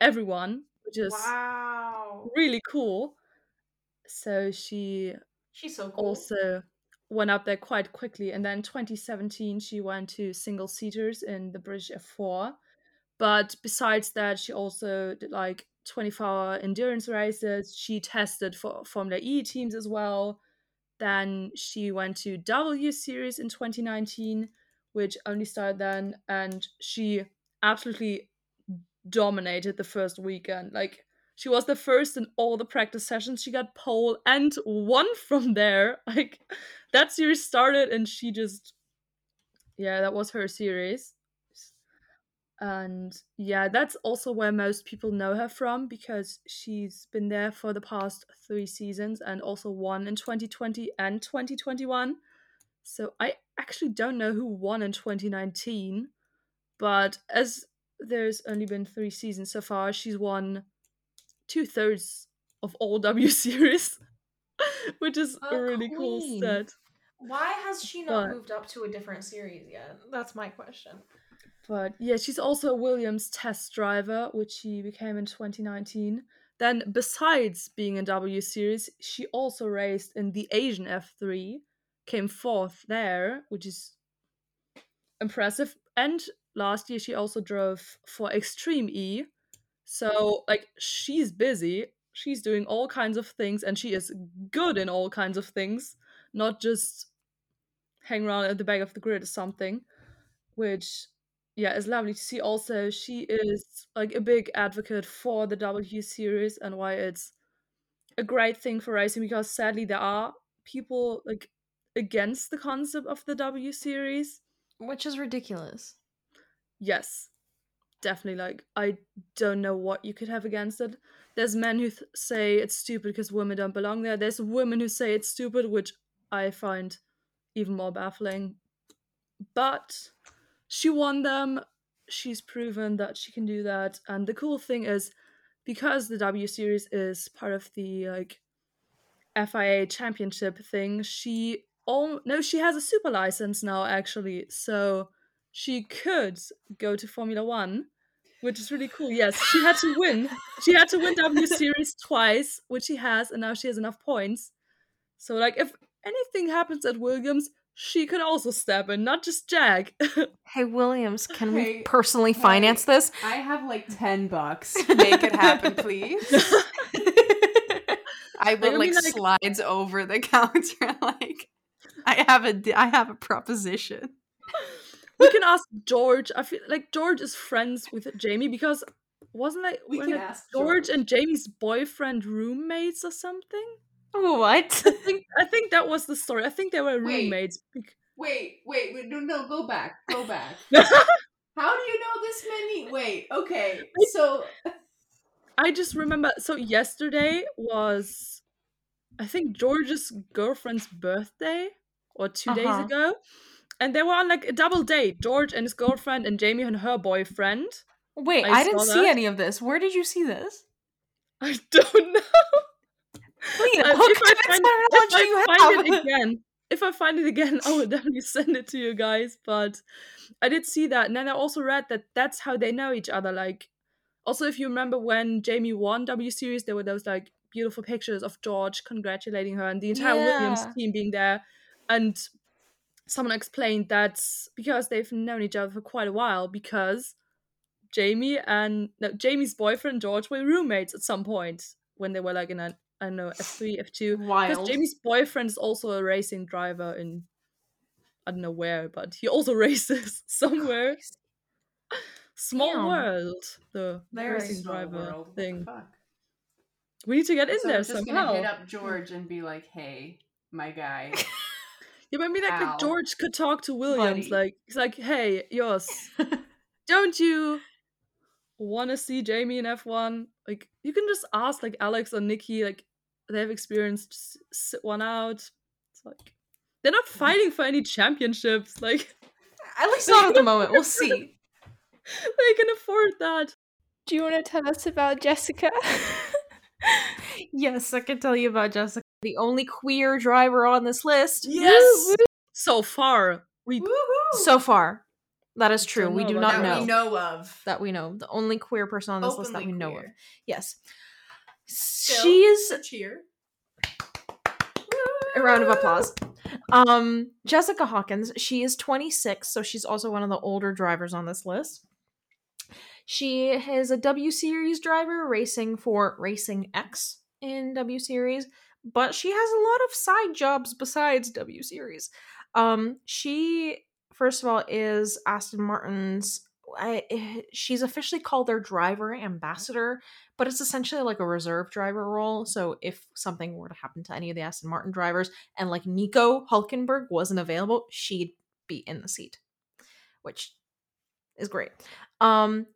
everyone, which is Wow. really cool. So she She's so cool. also went up there quite quickly. And then 2017, she went to single seaters in the British F4. But besides that, she also did like 24 hour endurance races. She tested for Formula E teams as well. Then she went to W Series in 2019, which only started then. And she absolutely dominated the first weekend. Like, she was the first in all the practice sessions. She got pole and won from there. Like, that series started and she just, yeah, that was her series. And yeah, that's also where most people know her from because she's been there for the past three seasons and also won in 2020 and 2021. So I actually don't know who won in 2019, but as there's only been three seasons so far, she's won two thirds of all W series, which is A a really cool queen. stat. Why has she not But- moved up to a different series yet? That's my question. But yeah, she's also a Williams test driver, which she became in 2019. Then, besides being in W Series, she also raced in the Asian F3, came fourth there, which is impressive. And last year, she also drove for Extreme E. So, like, she's busy. She's doing all kinds of things, and she is good in all kinds of things, not just hang around at the back of the grid or something, which yeah is lovely to see also she is like a big advocate for the w series and why it's a great thing for racing because sadly there are people like against the concept of the w series. Which is ridiculous. yes. Definitely like i don't know what you could have against it. There's men who th- say it's stupid because women don't belong there. There's women who say it's stupid which i find even more baffling. But she won them. She's proven that she can do that. And the cool thing is because the w series is part of the like fia championship thing she all no she has a super license now actually so she could go to formula one which is really cool yes she had to win she had to win w series twice which she has and now she has enough points So like if anything happens at Williams, she could also step in, not just Jack. Hey Williams, can we personally hey. finance this? I have like 10 bucks. Make it happen, please. I will like, like- slides over the counter like I have a I have a proposition. we can ask George. I feel like George is friends with Jamie because wasn't like, We were, can like, ask George, George. and Jamie's boyfriend roommates or something? what? I think I think that was the story. I think they were Wait. roommates. bec- Wait, wait, wait, no, no, go back, go back. How do you know this many? Wait, okay, so I just remember so yesterday was I think George's girlfriend's birthday or 2 days Uh-huh. ago. And they were on like a double date. George and his girlfriend and Jamie and her boyfriend. Wait, I I, didn't saw see any of this. Where did you see this? I don't know. Wait, Uh, if I find- if you I find it again, if I find it again, I will definitely send it to you guys. But I did see that, and then I also read that that's how they know each other. Like, also if you remember when Jamie won W Series, there were those like beautiful pictures of George congratulating her and the entire Williams team being there, and someone explained that because they've known each other for quite a while because Jamie and no, Jamie's boyfriend George were roommates at some point when they were like in a I don't know F three F two because Jamie's boyfriend is also a racing driver in I don't know where, but he also races somewhere. Small Damn. world, the racing driver world. Thing. fuck? We need to get in so there I'm just somehow. hit up George and be like, "Hey, my guy, Yeah, but I mean, like, Ow. like George could talk to Williams. Buddy. Like, he's like, "Hey, yours, don't you want to see Jamie in F one? Like, you can just ask like Alex or Nikki. Like, they have experience. Just sit one out. It's like they're not fighting for any championships. Like, At least not at the moment. We'll see. they can afford that. Do you want to tell us about Jessica? Yes, I can tell you about Jessica, the only queer driver on this list. Yes. So far, we woohoo!" So far. That is true. Don't We know do not that know. we know of. That we know. The only queer person on this list that Openly we know of. Yes. Still, She's a cheer. a round of applause. Um, Jessica Hawkins, she is 26, so she's also one of the older drivers on this list. She is a W Series driver racing for Racing X in W Series, but she has a lot of side jobs besides W Series. Um, she first of all is Aston Martin's I, she's officially called their driver ambassador, but it's essentially like a reserve driver role. So if something were to happen to any of the Aston Martin drivers and like Nico Hulkenberg wasn't available, she'd be in the seat, which is great. Um,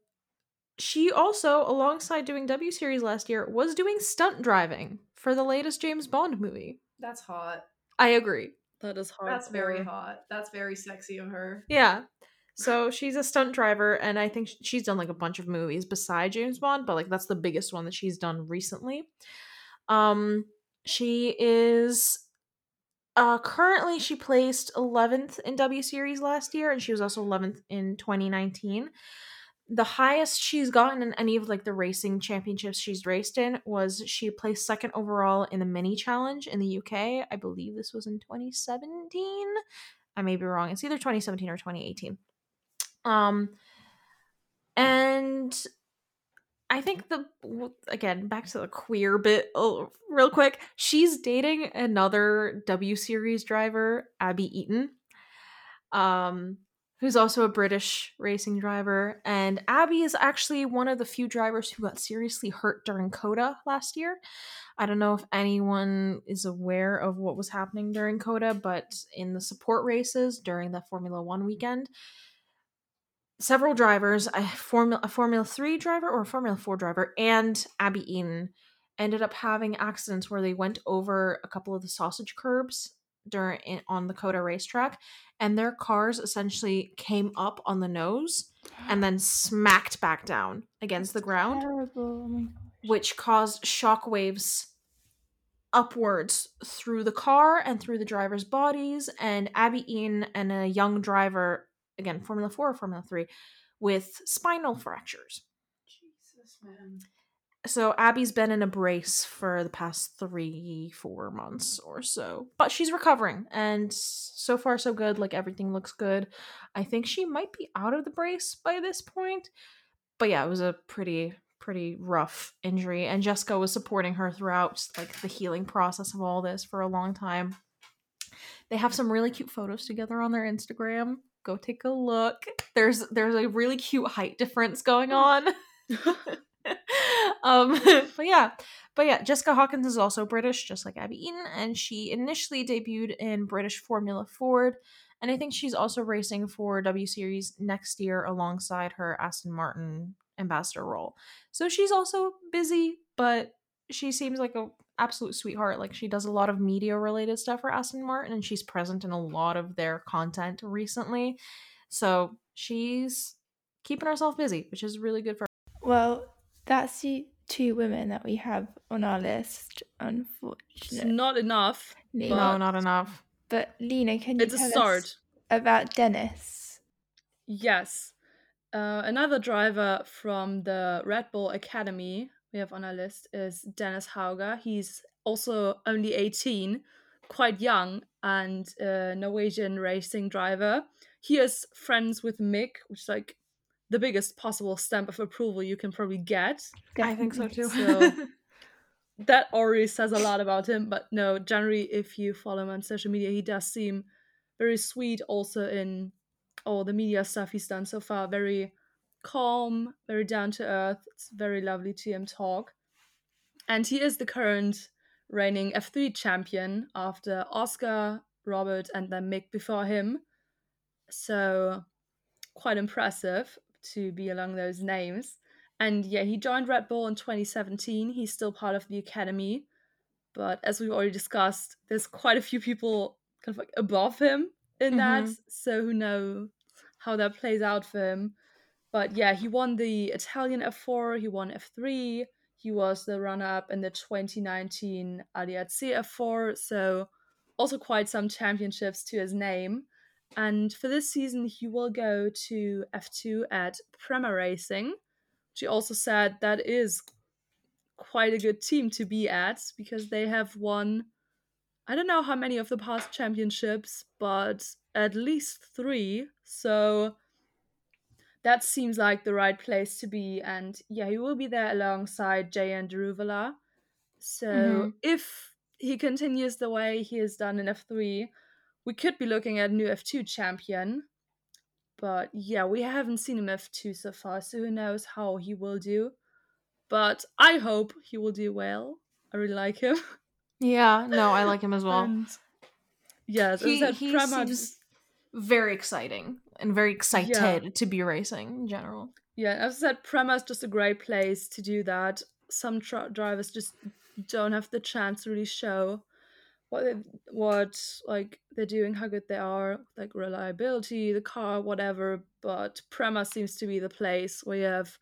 she also, alongside doing W Series last year, was doing stunt driving for the latest James Bond movie. That's hot. I agree. that is hot. That's very hot. That's very sexy of her. Yeah. So she's a stunt driver, and I think she's done like a bunch of movies beside James Bond, but like that's the biggest one that she's done recently. Um, she is uh currently she placed 11th in W Series last year, and she was also 11th in 2019. The highest she's gotten in any of like the racing championships she's raced in was she placed second overall in the mini challenge in the UK. I believe this was in 2017. I may be wrong. It's either 2017 or 2018. Um, and I think the again back to the queer bit oh, real quick. She's dating another W Series driver, Abby Eaton, um, who's also a British racing driver. And Abby is actually one of the few drivers who got seriously hurt during COTA last year. I don't know if anyone is aware of what was happening during COTA, but in the support races during the Formula One weekend, several drivers, a Formula a Formula Three driver or a Formula Four driver, and Abby Eaton ended up having accidents where they went over a couple of the sausage curbs during in, on the COTA racetrack, and their cars essentially came up on the nose and then smacked back down against the ground. Oh which caused shockwaves upwards through the car and through the drivers' bodies. And Abby Eaton and a young driver, again, Formula 4 or Formula 3, with spinal fractures. Jesus, man. So Abby's been in a brace for the past three, four months or so, but she's recovering, and so far so good. Like everything looks good. I think she might be out of the brace by this point, but yeah, it was a pretty pretty rough injury, and Jessica was supporting her throughout like the healing process of all this for a long time. They have some really cute photos together on their Instagram. Go take a look. There's there's a really cute height difference going on. um but yeah but yeah jessica hawkins is also british just like abby eaton and she initially debuted in british formula ford and i think she's also racing for w series next year alongside her aston martin ambassador role. So she's also busy but she seems like a absolute sweetheart like she does a lot of media related stuff for aston martin and she's present in a lot of their content recently. So she's keeping herself busy which is really good for Well, that's the two women that we have on our list, unfortunately. It's not enough. no not enough But Lena, can you It's a tell start. us about Dennis? Yes. Uh, another driver from the Red Bull Academy we have on our list is Dennis Hauger. He's also only 18, quite young, and a Norwegian racing driver. He is friends with Mick, which is like the biggest possible stamp of approval you can probably get. i think so too So- that already says a lot about him. But no, generally, if you follow him on social media, he does seem very sweet. Also in all the media stuff he's done so far, very calm, very down to earth. It's very lovely to him talk. And he is the current reigning F3 champion after Oscar, Robert, and then Mick before him. So quite impressive to be along those names. And yeah, he joined Red Bull in 2017. He's still part of the academy. But as we've already discussed, there's quite a few people kind of like above him in that. Mhm. So who knows how that plays out for him. But yeah, he won the Italian F4, he won F3, he was the runner up in the 2019 ADAC F4. So also quite some championships to his name. And for this season, he will go to F2 at Prema Racing. She also said that is quite a good team to be at because they have won, I don't know how many of the past championships, but at least three. So that seems like the right place to be. And yeah, he will be there alongside Jehan Daruvala. So Mhm. if he continues the way he has done in F3, we could be looking at a new F2 champion. But yeah, we haven't seen him F2 so far, so who knows how he will do. But I hope he will do well. I really like him. yeah no i like him as well And yes, he, he Prema seems just very exciting and very excited to be racing in general. yeah, as I said, Prema is just a great place to do that. Some tr- drivers just don't have the chance to really show what what like they're doing, how good they are, like reliability, the car, whatever. But Prema seems to be the place where you have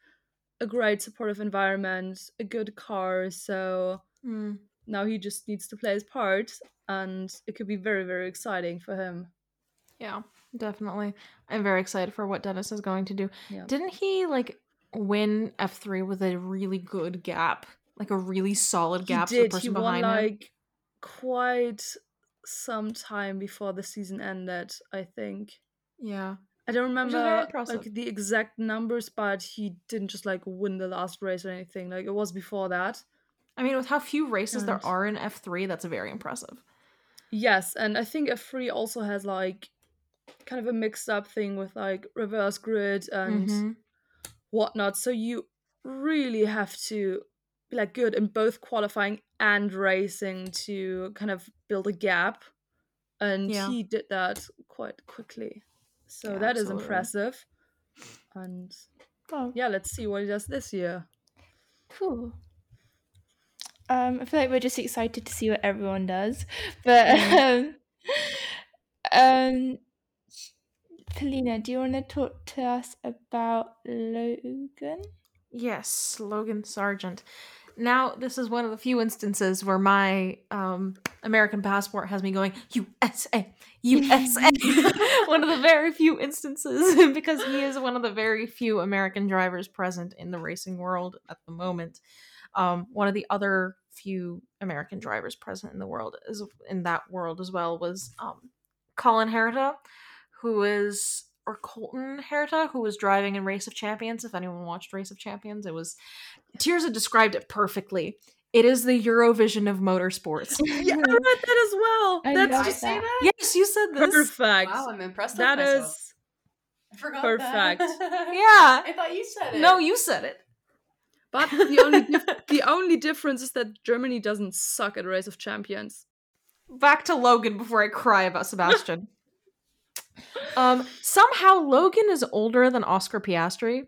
a great supportive environment, a good car. So Mm. now he just needs to play his part, and it could be very very exciting for him. Yeah, definitely. I'm very excited for what Dennis is going to do. Yeah. Didn't he like win F3 with a really good gap? Like a really solid gap he did. person he won behind him? like quite some time before the season ended. I think. Yeah. I don't remember like the exact numbers, but he didn't just like win the last race or anything. Like it was before that. I mean, with how few races there are in F3, that's very impressive. Yes, and I think F3 also has like kind of a mixed up thing with like reverse grid and Mhm. whatnot. So you really have to like good in both qualifying and racing to kind of build a gap. And Yeah. he did that quite quickly. So Yeah, that is absolutely. impressive. And Oh, yeah, let's see what he does this year. cool. Um, I feel like we're just excited to see what everyone does, but um, um, Polina, do you want to talk to us about Logan? Yes, Logan Sargent. Now, this is one of the few instances where my um, American passport has me going USA, USA. one of the very few instances because he is one of the very few American drivers present in the racing world at the moment. Um, one of the other few American drivers present in the world is in that world as well was um, Colin Herta, who is or Colton Herta, who was driving in Race of Champions. If anyone watched Race of Champions, it was Tears Tirza described it perfectly. It is the Eurovision of motorsports. yeah, I read that as well. I That's love Did I just say that. that? yes, you said this. perfect. Wow, I'm impressed That with myself. is forgot perfect. That. Yeah. I thought you said it. No, you said it. But the only dif- the only difference is that Germany doesn't suck at Race of Champions. Back to Logan before I cry about Sebastian. Um, somehow Logan is older than Oscar Piastri,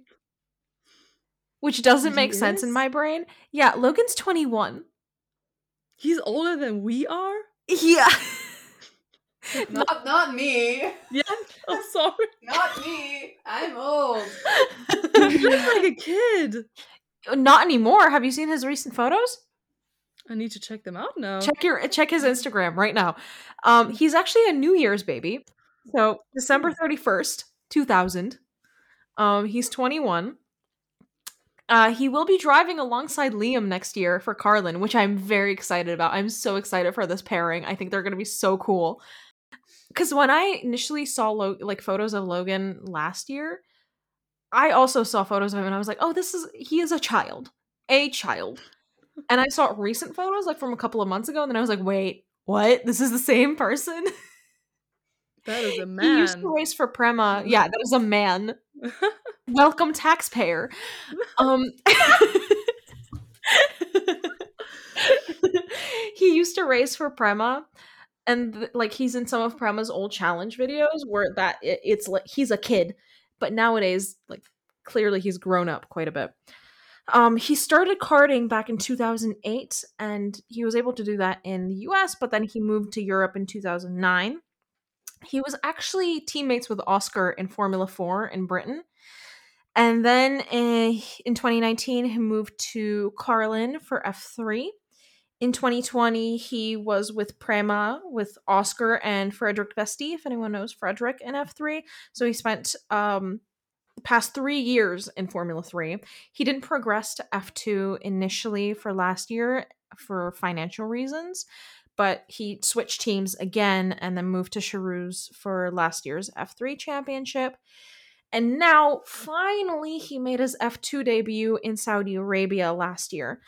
which doesn't He make sense in my brain. Yeah, Logan's 21. He's older than we are. Yeah. Not, not me. Yeah, I'm sorry. Not me. I'm old. He looks like a kid. Not anymore. Have you seen his recent photos? I need to check them out now. Check your check his Instagram right now. Um, he's actually a New Year's baby. So December thirty first, two thousand. Um, he's twenty one. Uh, he will be driving alongside Liam next year for Carlin, which I'm very excited about. I'm so excited for this pairing. I think they're going to be so cool. Because when I initially saw Lo- like photos of Logan last year, I also saw photos of him, and I was like, "Oh, this is he is a child, a child." And I saw recent photos like from a couple of months ago, and then I was like, "Wait, what? This is the same person?" That is a He used to man. race for Prema. Yeah, that is a man. Welcome, taxpayer. Um, he used to race for Prema, and th- like he's in some of Prema's old challenge videos where that it, it's like he's a kid, but nowadays, like clearly he's grown up quite a bit. Um, he started karting back in 2008, and he was able to do that in the U.S. But then he moved to Europe in 2009. He was actually teammates with Oscar in Formula 4 in Britain. And then uh, in 2019, he moved to Carlin for F3. In 2020, he was with Prema with Oscar and Frederik Vesti, if anyone knows Frederik in F3. So he spent um, the past three years in Formula 3. He didn't progress to F2 initially for last year for financial reasons, but he switched teams again and then moved to Charouz for last year's F3 championship. And now, finally, he made his F2 debut in Saudi Arabia last year.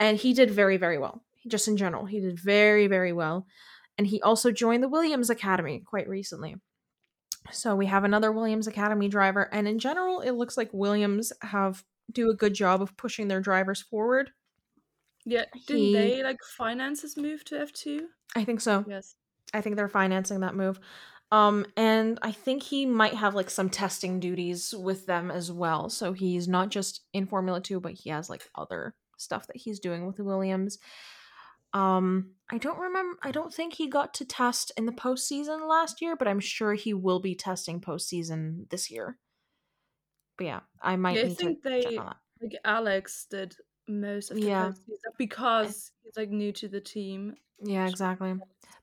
And he did very, very well. Just in general, he did very, very well. And he also joined the Williams Academy quite recently. So we have another Williams Academy driver. And in general, it looks like Williams have do a good job of pushing their drivers forward. Yeah, didn't He- they like finance his move to F two? I think so. Yes. I think they're financing that move. Um, and I think he might have like some testing duties with them as well. So he's not just in Formula 2, but he has like other stuff that he's doing with the Williams. Um, I don't remember I don't think he got to test in the postseason last year, but I'm sure he will be testing postseason this year. But yeah, I might Yeah, I need think to they check on that. like Alex did most of the Yeah. stuff because he's like new to the team. Yeah, exactly.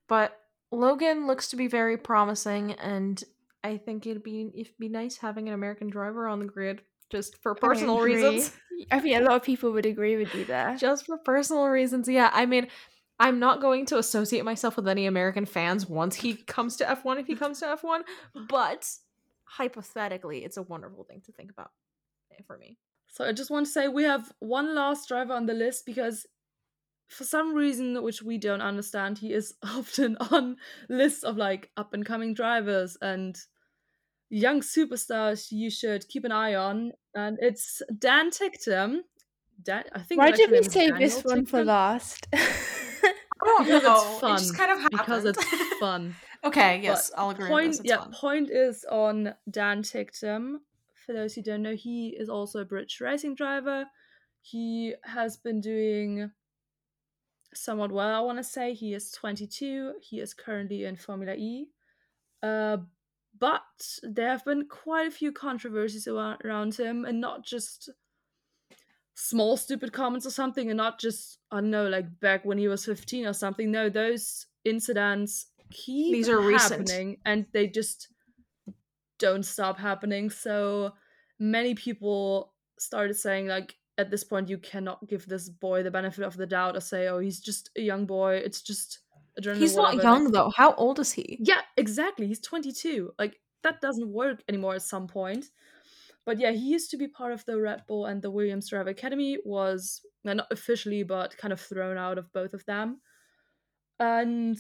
But Logan looks to be very promising, and I think it'd be it'd be nice having an American driver on the grid just for personal reasons. I think a lot of people would agree with you there. Just for personal reasons. Yeah, I mean, I'm not going to associate myself with any American fans once he comes to F1 if he comes to F1, but hypothetically, it's a wonderful thing to think about eh, for me. So I just want to say we have one last driver on the list because for some reason which we don't understand, he is often on lists of like up and coming drivers and young superstars you should keep an eye on. And it's Dan Ticktum. Dan, I think Why did we name is save this Daniel one for last? I don't oh, Because know. it's fun. It just kind of happened. Because it's fun. okay, yes, But I'll agree point, with this. It's yeah, fun. point is on Dan Ticktum. For those who don't know, he is also a British racing driver. He has been doing somewhat well, I want to say. He is 22. He is currently in Formula E. Uh, but there have been quite a few controversies around, him, and not just small stupid comments or something, and not just, I don't know, like back when he was 15 or something. No, those incidents keep These are recent. happening, and they just don't stop happening. So many people started saying, like, at this point you cannot give this boy the benefit of the doubt or say, oh, he's just a young boy. It's just adrenaline. He's not whatever." young Like, though. How old is he? yeah, exactly. He's 22. Like that doesn't work anymore at some point. But yeah, he used to be part of the Red Bull and the Williams drive Academy. Was not officially, but kind of thrown out of both of them. And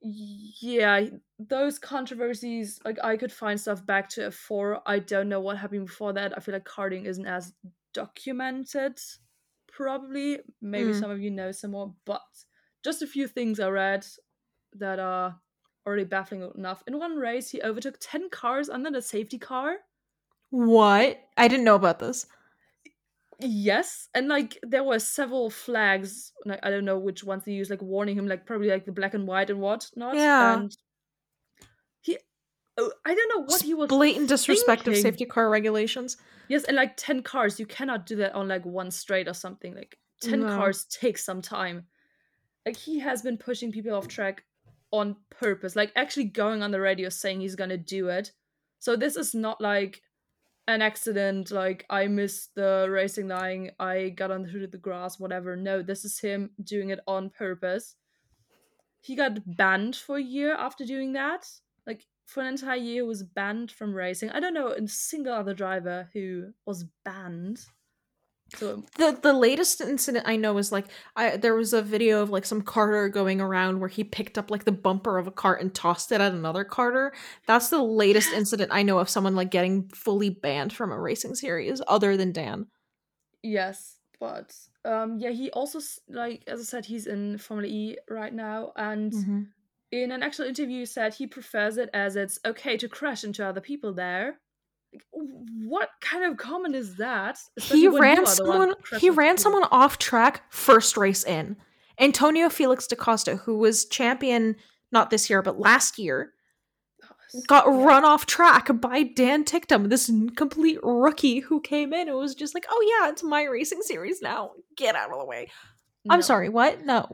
yeah, those controversies, like I could find stuff back to F4. I don't know what happened before that. I feel like karting isn't as documented. Probably, maybe Mm. some of you know some more, but just a few things I read that are already baffling enough. In one race, he overtook 10 cars under the safety car. What? I didn't know about this. Yes, and like there were several flags. Like I don't know which ones they use, like warning him, like probably like the black and white and whatnot. Yeah. And he, oh, I don't know what he was. Blatant disrespect of safety car regulations. Yes, and like ten cars, you cannot do that on like one straight or something. Like ten No. cars takes some time. Like he has been pushing people off track on purpose, like actually going on the radio saying he's gonna do it. So this is not like an accident, like I missed the racing line, I got onto the grass, whatever. No, this is him doing it on purpose. He got banned for a year after doing that. Like for an entire year was banned from racing. I don't know a single other driver who was banned. So The the latest incident I know is like I there was a video of like some carter going around where he picked up like the bumper of a cart and tossed it at another carter. That's the latest incident I know of someone like getting fully banned from a racing series other than Dan. Yes, but um yeah, he also like as I said he's in Formula E right now and Mm-hmm. in an actual interview said he prefers it as it's okay to crash into other people there. What kind of comment is that? Especially He ran are the one someone he ran people. someone off track first race in. Antonio Felix da Costa, who was champion not this year but last year, got run off track by Dan Ticktum, this complete rookie who came in and was just like, "Oh yeah, it's my racing series now. Get out of the way." I'm sorry, what? No.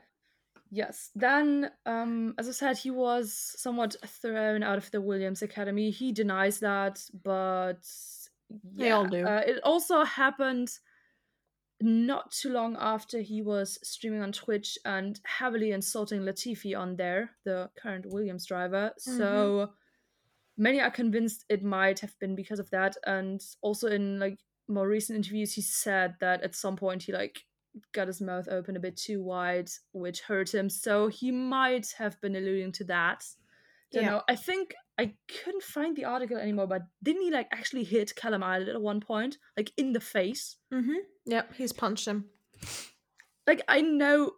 Yes. Then, um, as I said, he was somewhat thrown out of the Williams Academy. He denies that, but They all do. Uh, it also happened not too long after he was streaming on Twitch and heavily insulting Latifi on there, the current Williams driver. Mm-hmm. So many are convinced it might have been because of that. And also in like more recent interviews, he said that at some point he like got his mouth open a bit too wide, which hurt him. So he might have been alluding to that. Don't Yeah. know. I think I couldn't find the article anymore, but didn't he like actually hit Callum Ilott at one point, like in the face? Mm-hmm. Yep, he's punched him. Like I know,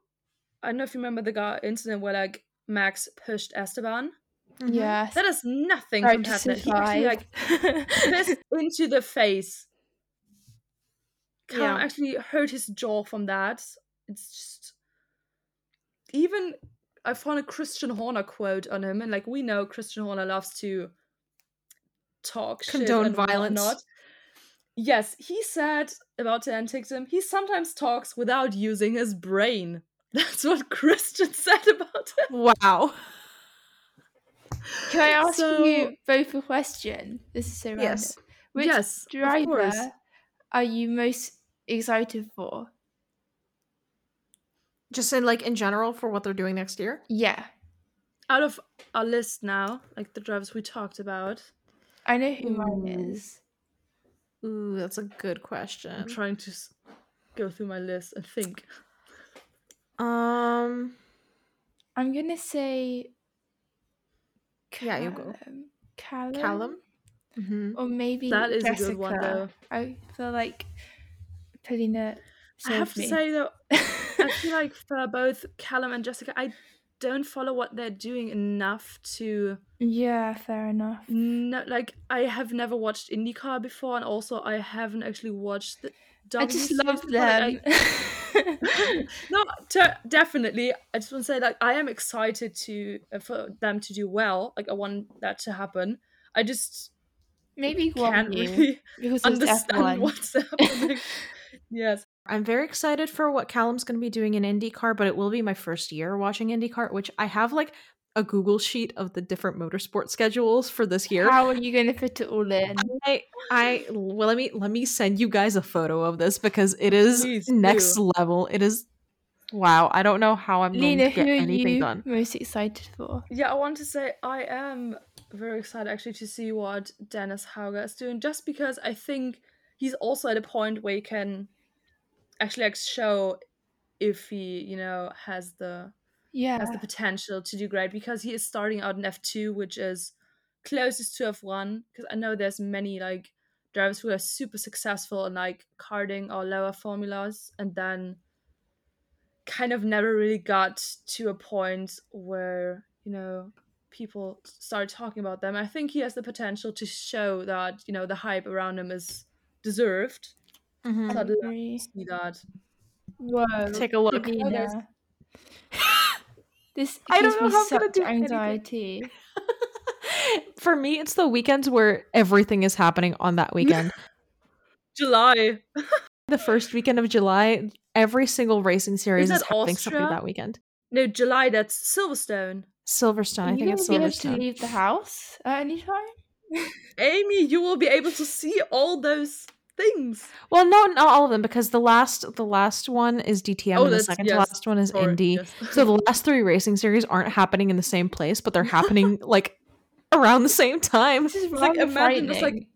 I don't know if you remember the guy incident where like Max pushed Esteban. Mhm. Yes. That is nothing Right compared to to that. He actually like pissed into the face. Callum Yeah. actually hurt his jaw from that. It's just even I found a Christian Horner quote on him, and like we know Christian Horner loves to talk shit Condone and violence. whatnot. Yes, he said about Dan Ticktum, he sometimes talks without using his brain. That's what Christian said about him. Wow. Can I ask So- you both a question? This is so random. Yes. Which yes, driver course. Are you most excited for? Just in like in general for what they're doing next year. Yeah. Out of our list now, like the drivers we talked about, I know who mine is. Ooh, that's a good question. I'm trying to s- go through my list and think. Um, I'm gonna say Yeah, you go. Callum. Callum. Mm-hmm. Or maybe That is a Jessica. good one, though. I feel like Polina I have saved to say though, I feel like for both Callum and Jessica, I don't follow what they're doing enough to yeah, fair enough. no, like I have never watched IndyCar before, and also I haven't actually watched the. I just love them. I- no, to, definitely. I just want to say, like, I am excited to uh, for them to do well. Like, I want that to happen. I just Maybe one can't year really because it's understand F1. what's happening. yes, I'm very excited for what Callum's going to be doing in IndyCar, but it will be my first year watching IndyCar, which I have like a Google sheet of the different motorsport schedules for this year. How are you going to fit it all in? I, I well, let me let me send you guys a photo of this because it is Please next do. level. It is wow. I don't know how I'm Lena, going to who get are anything you done. most excited for? Yeah, I want to say I am very excited actually to see what Dennis Hauger is doing, just because I think he's also at a point where he can actually like show if he, you know, has the Yeah. has the potential to do great because he is starting out in F2, which is closest to F1. Because I know there's many like drivers who are super successful in like karting or lower formulas, and then kind of never really got to a point where you know people start talking about them. I think he has the potential to show that you know the hype around him is deserved. Mhm. So I'd love Agree. to see that. Whoa. Take a look. Selena. This I gives don't know me how I'm gonna such do anxiety. For me, it's the weekends where everything is happening on that weekend. July. the first weekend of July, every single racing series is, that happening something that weekend. No, July. That's Silverstone. Silverstone, I think you it's going to be able to Silverstone. leave the house at any time? Amy, you will be able to see all those things. Well, no, not all of them because the last the last one is DTM Oh, and the that's- second to last one is Sorry, Indy. yes. So the last three racing series aren't happening in the same place, but they're happening like around the same time. This is like, imagine just, like.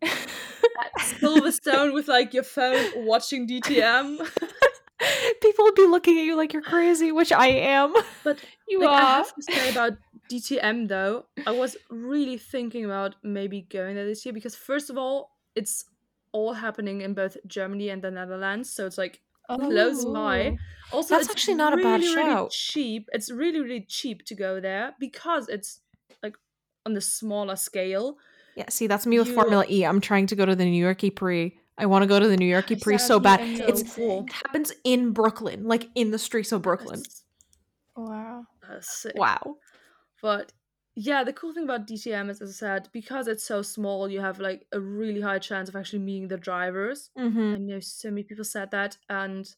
Silverstone with like your phone watching DTM. People would be looking at you like you're crazy, which I am. But you like, I have to say about DTM though, I was really thinking about maybe going there this year because first of all, it's all happening in both Germany and the Netherlands, so it's like close by. Oh. Also, That's actually not a really, bad really cheap. It's really really cheap to go there because it's like on the smaller scale. Yeah, see, that's me with You- Formula E. I'm trying to go to the New York Prix. I want to go to the New York That Prix so bad. It's cool. it happens in Brooklyn, like in the streets of Brooklyn. Wow. Sick. Wow. But yeah, the cool thing about DTM is, as I said, because it's so small, you have like a really high chance of actually meeting the drivers. Mm-hmm. I know so many people said that, and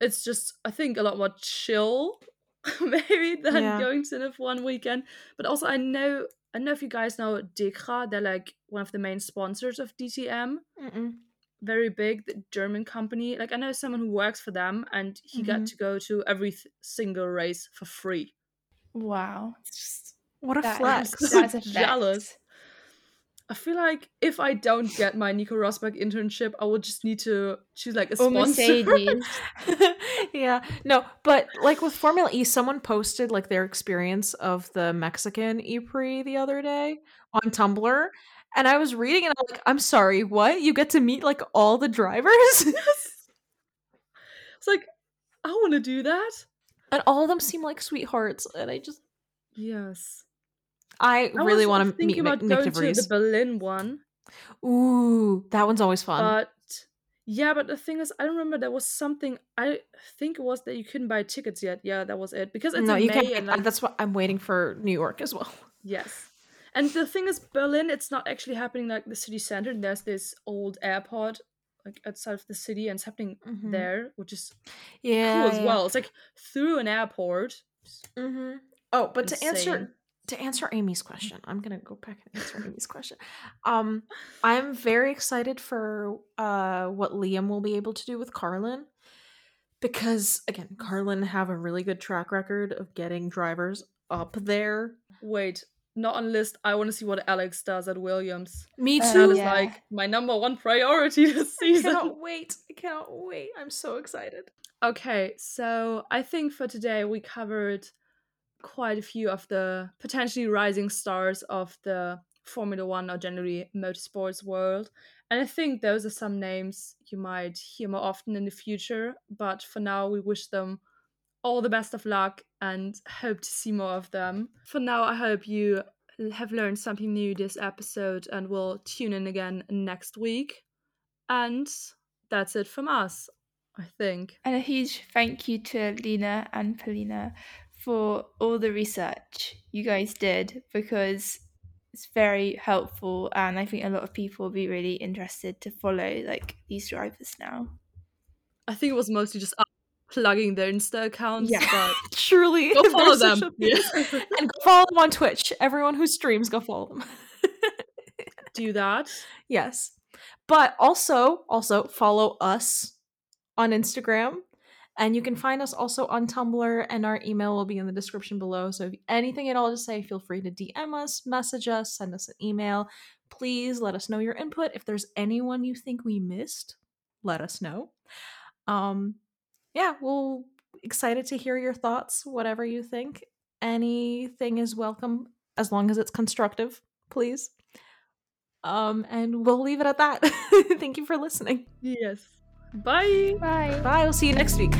it's just I think a lot more chill, maybe than Yeah. going to an F1 weekend. But also, I know I don't know if you guys know Dekra. They're like one of the main sponsors of DTM. Mm-mm. Very big, the German company. Like I know someone who works for them, and he got Mhm. to go to every th- single race for free. Wow. What a That flex. is- that's a jealous. I feel like if I don't get my Nico Rosberg internship, I will just need to choose like a Or sponsor. Mercedes. yeah. No, but like with Formula E, someone posted like their experience of the Mexican E Prix the other day on Tumblr. And I was reading and I'm like, I'm sorry, what? You get to meet like all the drivers? Yes. It's like I want to do that. And all of them seem like sweethearts. And I just Yes. I, I really want to meet about Nick, going to the Berlin one, Ooh, that one's always fun. but yeah, but the thing is, I remember there was something. I think it was that you couldn't buy tickets yet. Yeah, that was it because it's no, in you May can't. and get- like That's what I'm waiting for New York as well. yes. And the thing is, Berlin, it's not actually happening like the city center. There's this old airport like outside of the city, and it's happening Mhm. there, which is Yeah. cool as well. It's like through an airport. Mm-hmm. Oh, but to answer to answer Amy's question, I'm gonna go back and answer Amy's question. Um, I'm very excited for uh what Liam will be able to do with Carlin because again, Carlin have a really good track record of getting drivers up there. Wait, not on list. I want to see what Alex does at Williams. Me too. That is yeah. like my number one priority this I season. cannot wait. I cannot wait. I'm so excited. Okay, so I think for today we covered quite a few of the potentially rising stars of the Formula One or generally motorsports world. And I think those are some names you might hear more often in the future. But for now, we wish them all the best of luck and hope to see more of them. For now, I hope you have learned something new this episode and will tune in again next week. And that's it from us, I think. And a huge thank you to Lena and Polina for all the research you guys did because it's very helpful and I think a lot of people will be really interested to follow like these drivers now. I think it was mostly just us plugging their Insta accounts. Yeah. But Truly. go follow them. Yeah. and go follow them on Twitch. Everyone who streams, go follow them. Do that. yes. But also, also follow us on Instagram. And you can find us also on Tumblr, and our email will be in the description below. So if anything at all to say, feel free to DM us, message us, send us an email. Please let us know your input. If there's anyone you think we missed, let us know. Um, yeah, we'll excited to hear your thoughts, whatever you think. Anything is welcome as long as it's constructive, please. Um, and we'll leave it at that. Thank you for listening. Yes. Bye. Bye. Bye. We'll see you next week.